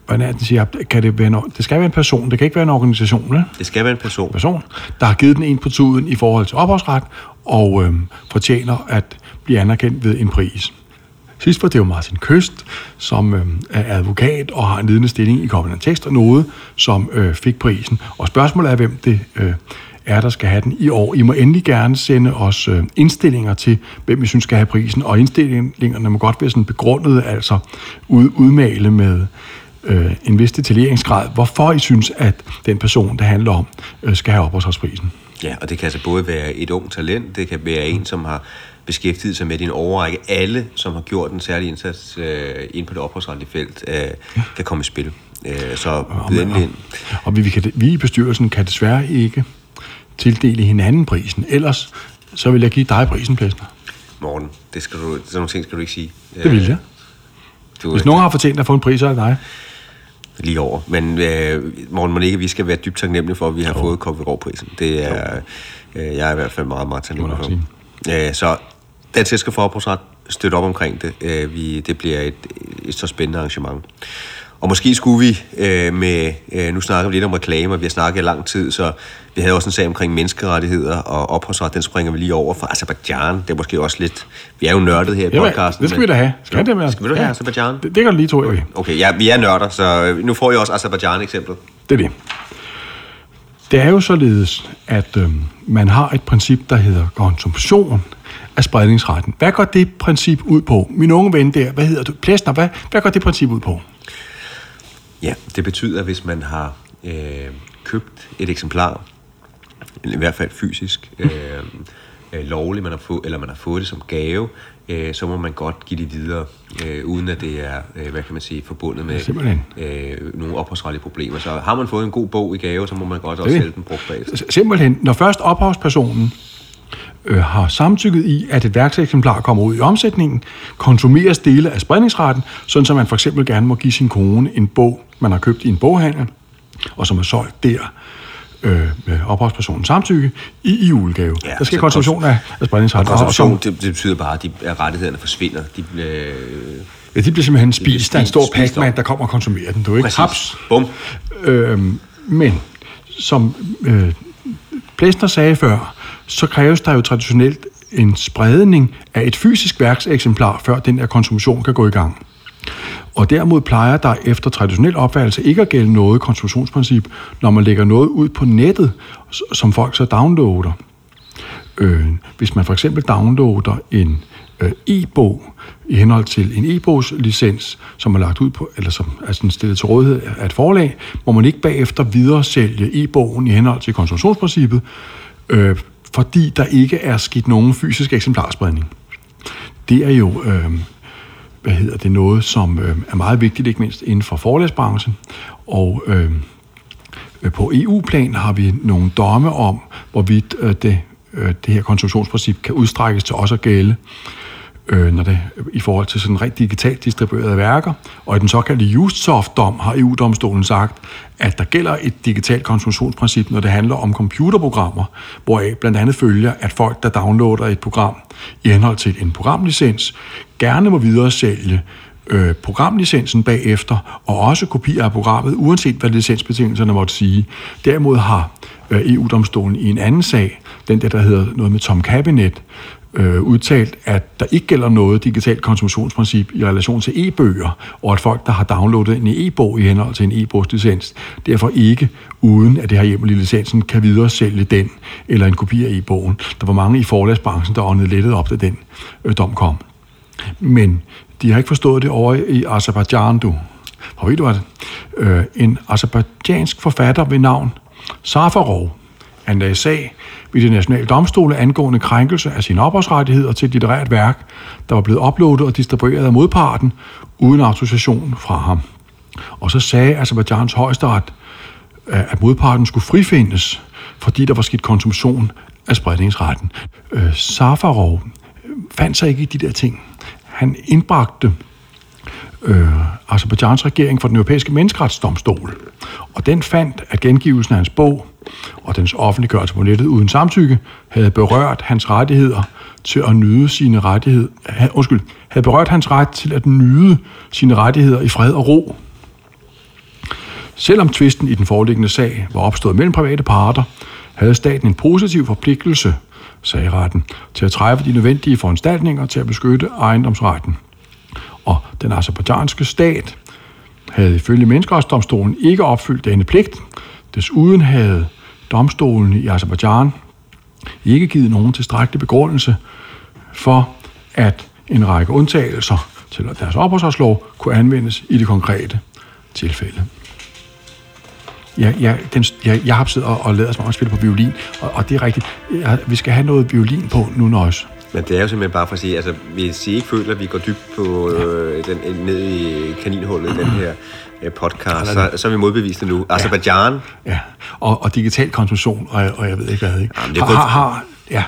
Hvordan er det, siger? Kan det, være en, det skal være en person, det kan ikke være en organisation, vel? Det skal være en person. person, der har givet den en på tuden i forhold til ophavsret, og øh, fortjener at blive anerkendt ved en pris. Sidst var det jo Martin Køst, som øh, er advokat og har en ledende stilling i Covenant Tekst og noget, som øh, fik prisen. Og spørgsmålet er, hvem det øh, er, der skal have den i år. I må endelig gerne sende os øh, indstillinger til, hvem I synes skal have prisen, og indstillingerne må godt være sådan begrundet, altså ud, udmale med øh, en vis detaljeringsgrad, hvorfor I synes, at den person, det handler om, øh, skal have opholdsprisen. Ja, og det kan altså både være et ung talent, det kan være en, som har beskæftiget sig med din overrække. Alle, som har gjort en særlig indsats øh, ind på det opholdsretlige felt, øh, kan komme i spil. Øh, så byd endelig og, ind. og vi, vi, kan, vi i bestyrelsen kan desværre ikke tildele hinanden prisen. Ellers så vil jeg give dig prisen, Plæsner. Morgen, det skal du, sådan nogle ting skal du ikke sige. Det vil jeg. Du, Hvis nogen har fortjent at få en pris, så er det dig. lige over. Men øh, Morten Monique, vi skal være dybt taknemmelige for, at vi har fået Koppergaard-prisen. Det er, øh, jeg er i hvert fald meget, meget taknemmelig for. Øh, så Dansk Selskab for Ophavsret, støt op omkring det. Øh, vi, det bliver et, et så spændende arrangement. Og måske skulle vi øh, med, øh, nu snakker vi lidt om reklamer, vi har snakket i lang tid, så vi havde også en sag omkring menneskerettigheder og ophavsret, den springer vi lige over for Azerbaijan. Det er måske også lidt, vi er jo nørdet her i Jamen, podcasten. det skal vi men- da have. Skal Jo, det med? Skal vi da have Azerbaijan? Det, det kan du lige to, okay. Okay, ja, vi er nørder, så nu får I også Azerbaijan-eksemplet. Det er det. Det er jo således, at øh, man har et princip, der hedder konsumtion af spredningsretten. Hvad går det princip ud på? Min unge ven der, hvad hedder du? Plæsner, hvad, hvad går det princip ud på? Ja, det betyder, at hvis man har øh, købt et eksemplar, i hvert fald fysisk, øh, øh, lovligt, man har få, eller man har fået det som gave, øh, så må man godt give det videre, øh, uden at det er, øh, hvad kan man sige, forbundet med Simpelthen. øh, nogle ophavsretlige problemer. Så har man fået en god bog i gave, så må man godt også sælge den brugt bagefter. Simpelthen, når først ophavspersonen øh, har samtykket i, at et værkseksemplar kommer ud i omsætningen, konsumeres dele af spredningsretten, sådan som man for eksempel gerne må give sin kone en bog, man har købt i en boghandel, og som er solgt der øh, med ophavspersonens samtykke i, i julegave. Ja, der sker konsumtion af, af spredningsretten. Og konsumption, som, det, det betyder bare, at, de, at rettighederne forsvinder. De, øh, ja, de bliver simpelthen spist af en stor op. der kommer og konsumerer den. Du er ikke præcis. haps. Bum. Øhm, men som øh, Plæsner sagde før, så kræves der jo traditionelt en spredning af et fysisk værkseksemplar, før den her konsumtion kan gå i gang. Og derimod plejer der efter traditionel opfattelse ikke at gælde noget konsumtionsprincip, når man lægger noget ud på nettet, som folk så downloader. Øh, hvis man for eksempel downloader en øh, e-bog i henhold til en e-bogslicens, som er lagt ud på, eller som er sådan stillet til rådighed af et forlag, må man ikke bagefter videre sælge e-bogen i henhold til konsumtionsprincippet, øh, fordi der ikke er sket nogen fysisk eksemplarspredning. Det er jo øh, hvad hedder det, noget, som øh, er meget vigtigt, ikke mindst inden for forlagsbranchen. Og øh, øh, på EU-plan har vi nogle domme om, hvorvidt øh, det, øh, det her konstruktionsprincip kan udstrækkes til også at gælde øh, Øh, når det, i forhold til sådan rent digitalt distribuerede værker. Og i den såkaldte Justsoft-dom har EU-domstolen sagt, at der gælder et digitalt konstruktionsprincip, når det handler om computerprogrammer, hvoraf blandt andet følger, at folk, der downloader et program i henhold til en programlicens, gerne må videre sælge øh, programlicensen bagefter, og også kopier af programmet, uanset hvad licensbetingelserne måtte sige. Derimod har øh, EU-domstolen i en anden sag, den der, der hedder noget med Tom Cabinet, øh, udtalt, at der ikke gælder noget digitalt konsumtionsprincip i relation til e-bøger, og at folk, der har downloadet en e-bog i henhold til en e-bogslicens, derfor ikke, uden at det har hjemmel i licensen, kan videre sælge den eller en kopi af e-bogen. Der var mange i forlagsbranchen, der åndede lettet op, da den øh, dom kom. Men de har ikke forstået det over i Azerbaijan, du. Hvor ved du hvad det? Øh, en azerbaijansk forfatter ved navn Safarov, han lagde sag ved de nationale domstole angående krænkelse af sine ophavsrettigheder til et litterært værk, der var blevet uploadet og distribueret af modparten uden autorisation fra ham. Og så sagde Azerbaijans højesteret, øh, at modparten skulle frifindes, fordi der var sket konsumtion af spredningsretten. Øh, Safarov fandt sig ikke i de der ting. Han indbragte øh, Azerbaijans regering for den europæiske menneskeretsdomstol. Og den fandt, at gengivelsen af hans bog og dens offentliggørelse på nettet uden samtykke havde berørt hans rettigheder til at nyde sine rettigheder, ha, undskyld, havde berørt hans ret til at nyde sine rettigheder i fred og ro. Selvom tvisten i den foreliggende sag var opstået mellem private parter, havde staten en positiv forpligtelse, sagde retten, til at træffe de nødvendige foranstaltninger til at beskytte ejendomsretten. Og den azerbaijanske stat havde ifølge menneskeretsdomstolen ikke opfyldt denne pligt. Desuden havde domstolen i Azerbaijan ikke givet nogen tilstrækkelig begrundelse for, at en række undtagelser til deres opholdslov kunne anvendes i det konkrete tilfælde. Ja, ja, den, ja, jeg har siddet og, og lavet som om at spille på violin, og, og det er rigtigt. Ja, vi skal have noget violin på nu nøjes. Men det er jo simpelthen bare for at sige, altså hvis I ikke føler, at vi går dybt på øh, den, ned i kaninhullet, den her podcast, så, så er vi modbevist nu. Azerbaijan, Ja, og, og digital konsumtion, og, og jeg ved ikke hvad. Ikke? Jamen, det er har, kun- har, har, ja,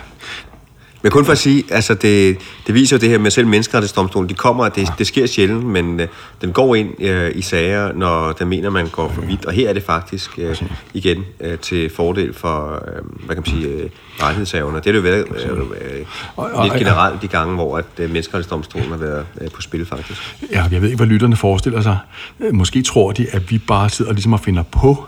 Men kun for at sige, altså det, det viser jo det her med selv menneskerettighedsdomstolen, de kommer, det, det sker sjældent, men øh, den går ind øh, i sager, når den mener, man går for vidt. Og her er det faktisk øh, igen øh, til fordel for, øh, hvad kan man sige, øh, rettighedshaverne. Det er det jo været øh, øh, Og- og- lidt generelt de gange, hvor at, øh, menneskerettighedsdomstolen har været øh, på spil faktisk. ja, jeg ved ikke, hvad lytterne forestiller sig. Måske tror de, at vi bare sidder ligesom og finder på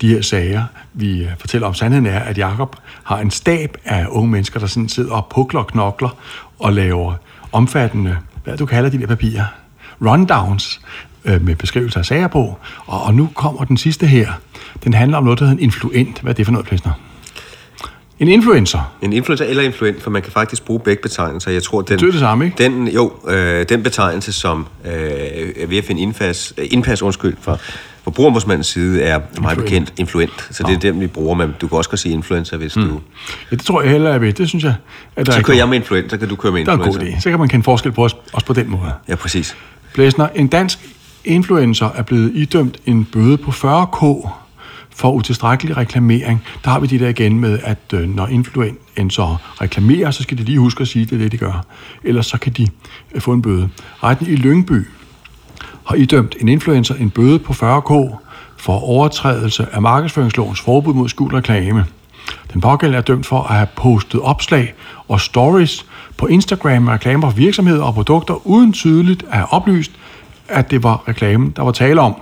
de her sager. Vi øh, fortæller om sandheden er, at Jakob har en stab af unge mennesker, der sådan sidder og pukler og knokler og laver omfattende, hvad du kalder de der papirer, rundowns øh, med beskrivelser af sager på. Og, og nu kommer den sidste her. Den handler om noget, der hedder en influent. Hvad er det for noget, Plesner? En influencer. En influencer eller influent, for man kan faktisk bruge begge betegnelser. Jeg tror, den, Det er det samme, ikke? Den, jo, øh, den betegnelse, som øh, er ved at finde indpas, øh, indpas undskyld, fra forbrugerombudsmandens side, er meget bekendt influent. Så det er den, vi bruger, men du kan også godt sige influencer, hvis mm. du... Ja, det tror jeg heller, jeg ved. Det synes jeg, at der Så er kører jeg med influent, så kan du køre med Det er en influencer. god idé. Så kan man kende forskel på os, også på den måde. Ja, præcis. Blæsner, en dansk influencer er blevet idømt en bøde på 40k for utilstrækkelig reklamering. Der har vi det der igen med, at øh, når influencer reklamerer, så skal de lige huske at sige, at det er det, de gør. Ellers så kan de øh, få en bøde. Retten i Lyngby har idømt en influencer en bøde på 40k for overtrædelse af markedsføringslovens forbud mod skjult reklame. Den pågældende er dømt for at have postet opslag og stories på Instagram med reklamer for virksomheder og produkter, uden tydeligt at have oplyst, at det var reklamen, der var tale om.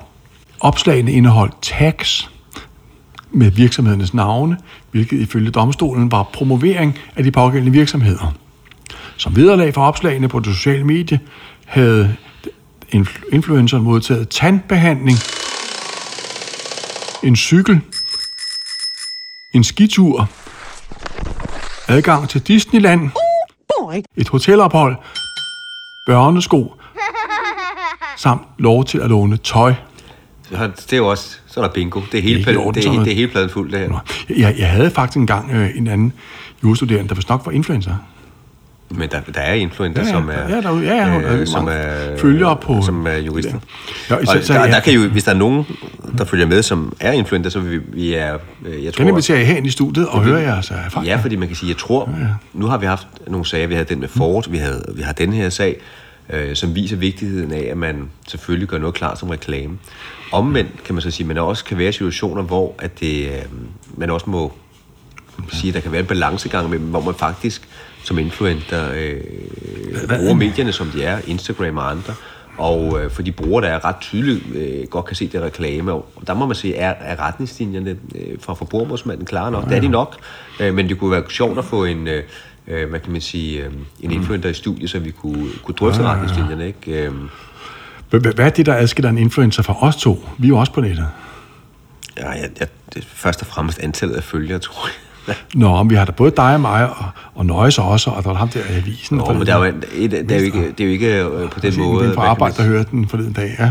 Opslagene indeholdt tags, med virksomhedernes navne, hvilket ifølge domstolen var promovering af de pågældende virksomheder. Som vederlag for opslagene på det sociale medie havde influ- influenceren modtaget tandbehandling, en cykel, en skitur, adgang til Disneyland, et hotelophold, børnesko, samt lov til at låne tøj. Det er jo også, så er der bingo. Det er hele, Det er orden, det, er, det er hele pladen fuld, det her. Jeg, jeg havde faktisk engang øh, en anden jurastuderende, der vist nok var influencer. Men der, der er influencer, Ja, ja, som er, ja, der er- ja, ja, der er som er, følgere på- som er jurister. Ja, og så- så der, ja. der kan jo, hvis der er nogen, der følger med, som er influencer, så vi, vi er, øh, jeg tror... Den inviterer jeg herind i studiet og hører jeres erfaring. Ja, fordi man kan sige, jeg tror, ja, ja. nu har vi haft nogle sager, vi havde den med Ford, vi, havde, vi har den her sag, øh, som viser vigtigheden af, at man selvfølgelig gør noget klar som reklame. Omvendt kan man så sige, at man også kan være situationer, hvor at det, øh, man også må sige, at der kan være en balancegang mellem, hvor man faktisk som influencer øh, bruger medierne, som de er, Instagram og andre, og øh, for de brugere, der er ret tydeligt, øh, godt kan se det reklame, og der må man sige, er, er retningslinjerne øh, fra forbrugermålsmanden klare nok? Det er de nok, øh, men det kunne være sjovt at få en, øh, øh, hvad kan man sige, øh, en influencer i studiet, så vi kunne, kunne drøfte retningslinjerne, ikke? Øh, Hvad er det, der adskiller en influencer fra os to? Vi er jo også på nettet. ja, jeg, jeg, det er først og fremmest antallet af følgere, tror jeg. Nå, men vi har da både dig og mig, og, og Nøjes også, og der var ham der i avisen. Nå, men der er jo, et, det er jo ikke, det er jo ikke øh, på den Den måde... Den man arbejde, der hørte den forleden dag. Ja.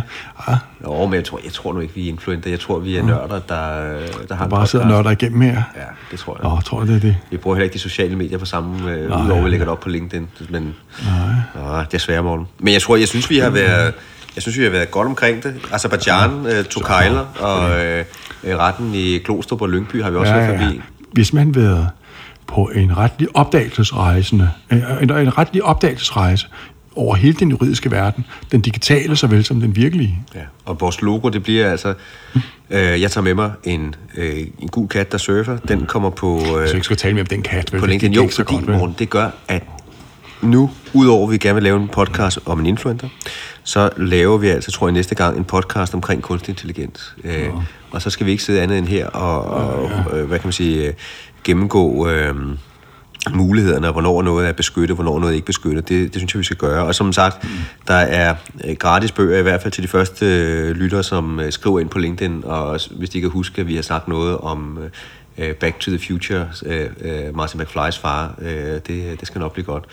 Ja, Jo, men jeg tror, jeg tror nu ikke, vi er influenter. Jeg tror, vi er nørder, der, der har en bare sidder nørder igennem her. Ja, det tror jeg. Nå, tror jeg, det er det. Vi bruger heller ikke de sociale medier på samme, øh, udover at vi lægger det op på LinkedIn. Men, Nej. desværre, Morten. Men jeg tror, jeg synes, vi har været, jeg synes, vi har været godt omkring det. Azerbaijan øh, tog kejler, og øh, øh, retten i Klostrup og Lyngby har vi også været forbi. Hvis man været på en retlig opdagelsesrejsende, øh, en, en retlig opdagelsesrejse over hele den juridiske verden, den digitale såvel som den virkelige. Ja. Og vores logo, det bliver altså... Øh, jeg tager med mig en, øh, en gul kat, der surfer. Den kommer på... Øh, Så jeg ikke skal tale med om den kat. vel? på LinkedIn. Jo, fordi, godt? Morten, det gør, at nu, udover at vi gerne vil lave en podcast om en influencer, så laver vi altså, tror jeg, næste gang en podcast omkring kunstig intelligens. Øh, og så skal vi ikke sidde andet end her og, og øh, hvad kan man sige, øh, gennemgå... Øh, mulighederne, hvornår noget er beskyttet, hvornår noget er ikke beskyttet. Det, det synes jeg, vi skal gøre. Og som sagt, mm. der er øh, gratis bøger, i hvert fald til de første øh, lyttere, som øh, skriver ind på LinkedIn, og hvis de kan huske, at vi har sagt noget om øh, Back to the Future, øh, øh, Martin McFly's far, øh, det, det skal nok blive godt.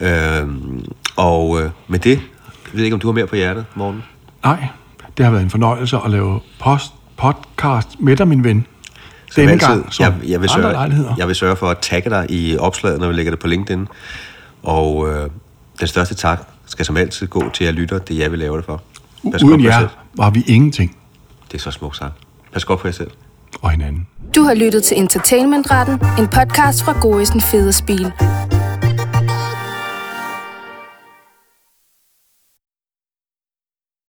Øh, og øh, med det, jeg ved ikke, om du har mere på hjertet, Morten? Nej, det har været en fornøjelse at lave post, podcast med dig, min ven. Som Denne altid, gang, som jeg, jeg, vil sørge, jeg vil sørge for at tagge dig i opslaget, når vi lægger det på LinkedIn. Og øh, den største tak skal som altid gå til jer lytter, det er jer, vi laver det for. Pas Uden jer var vi ingenting. Det er så smukt sagt. Pas godt på jer selv. Og hinanden. Du har lyttet til Entertainmentretten, en podcast fra Gorisen Federspil.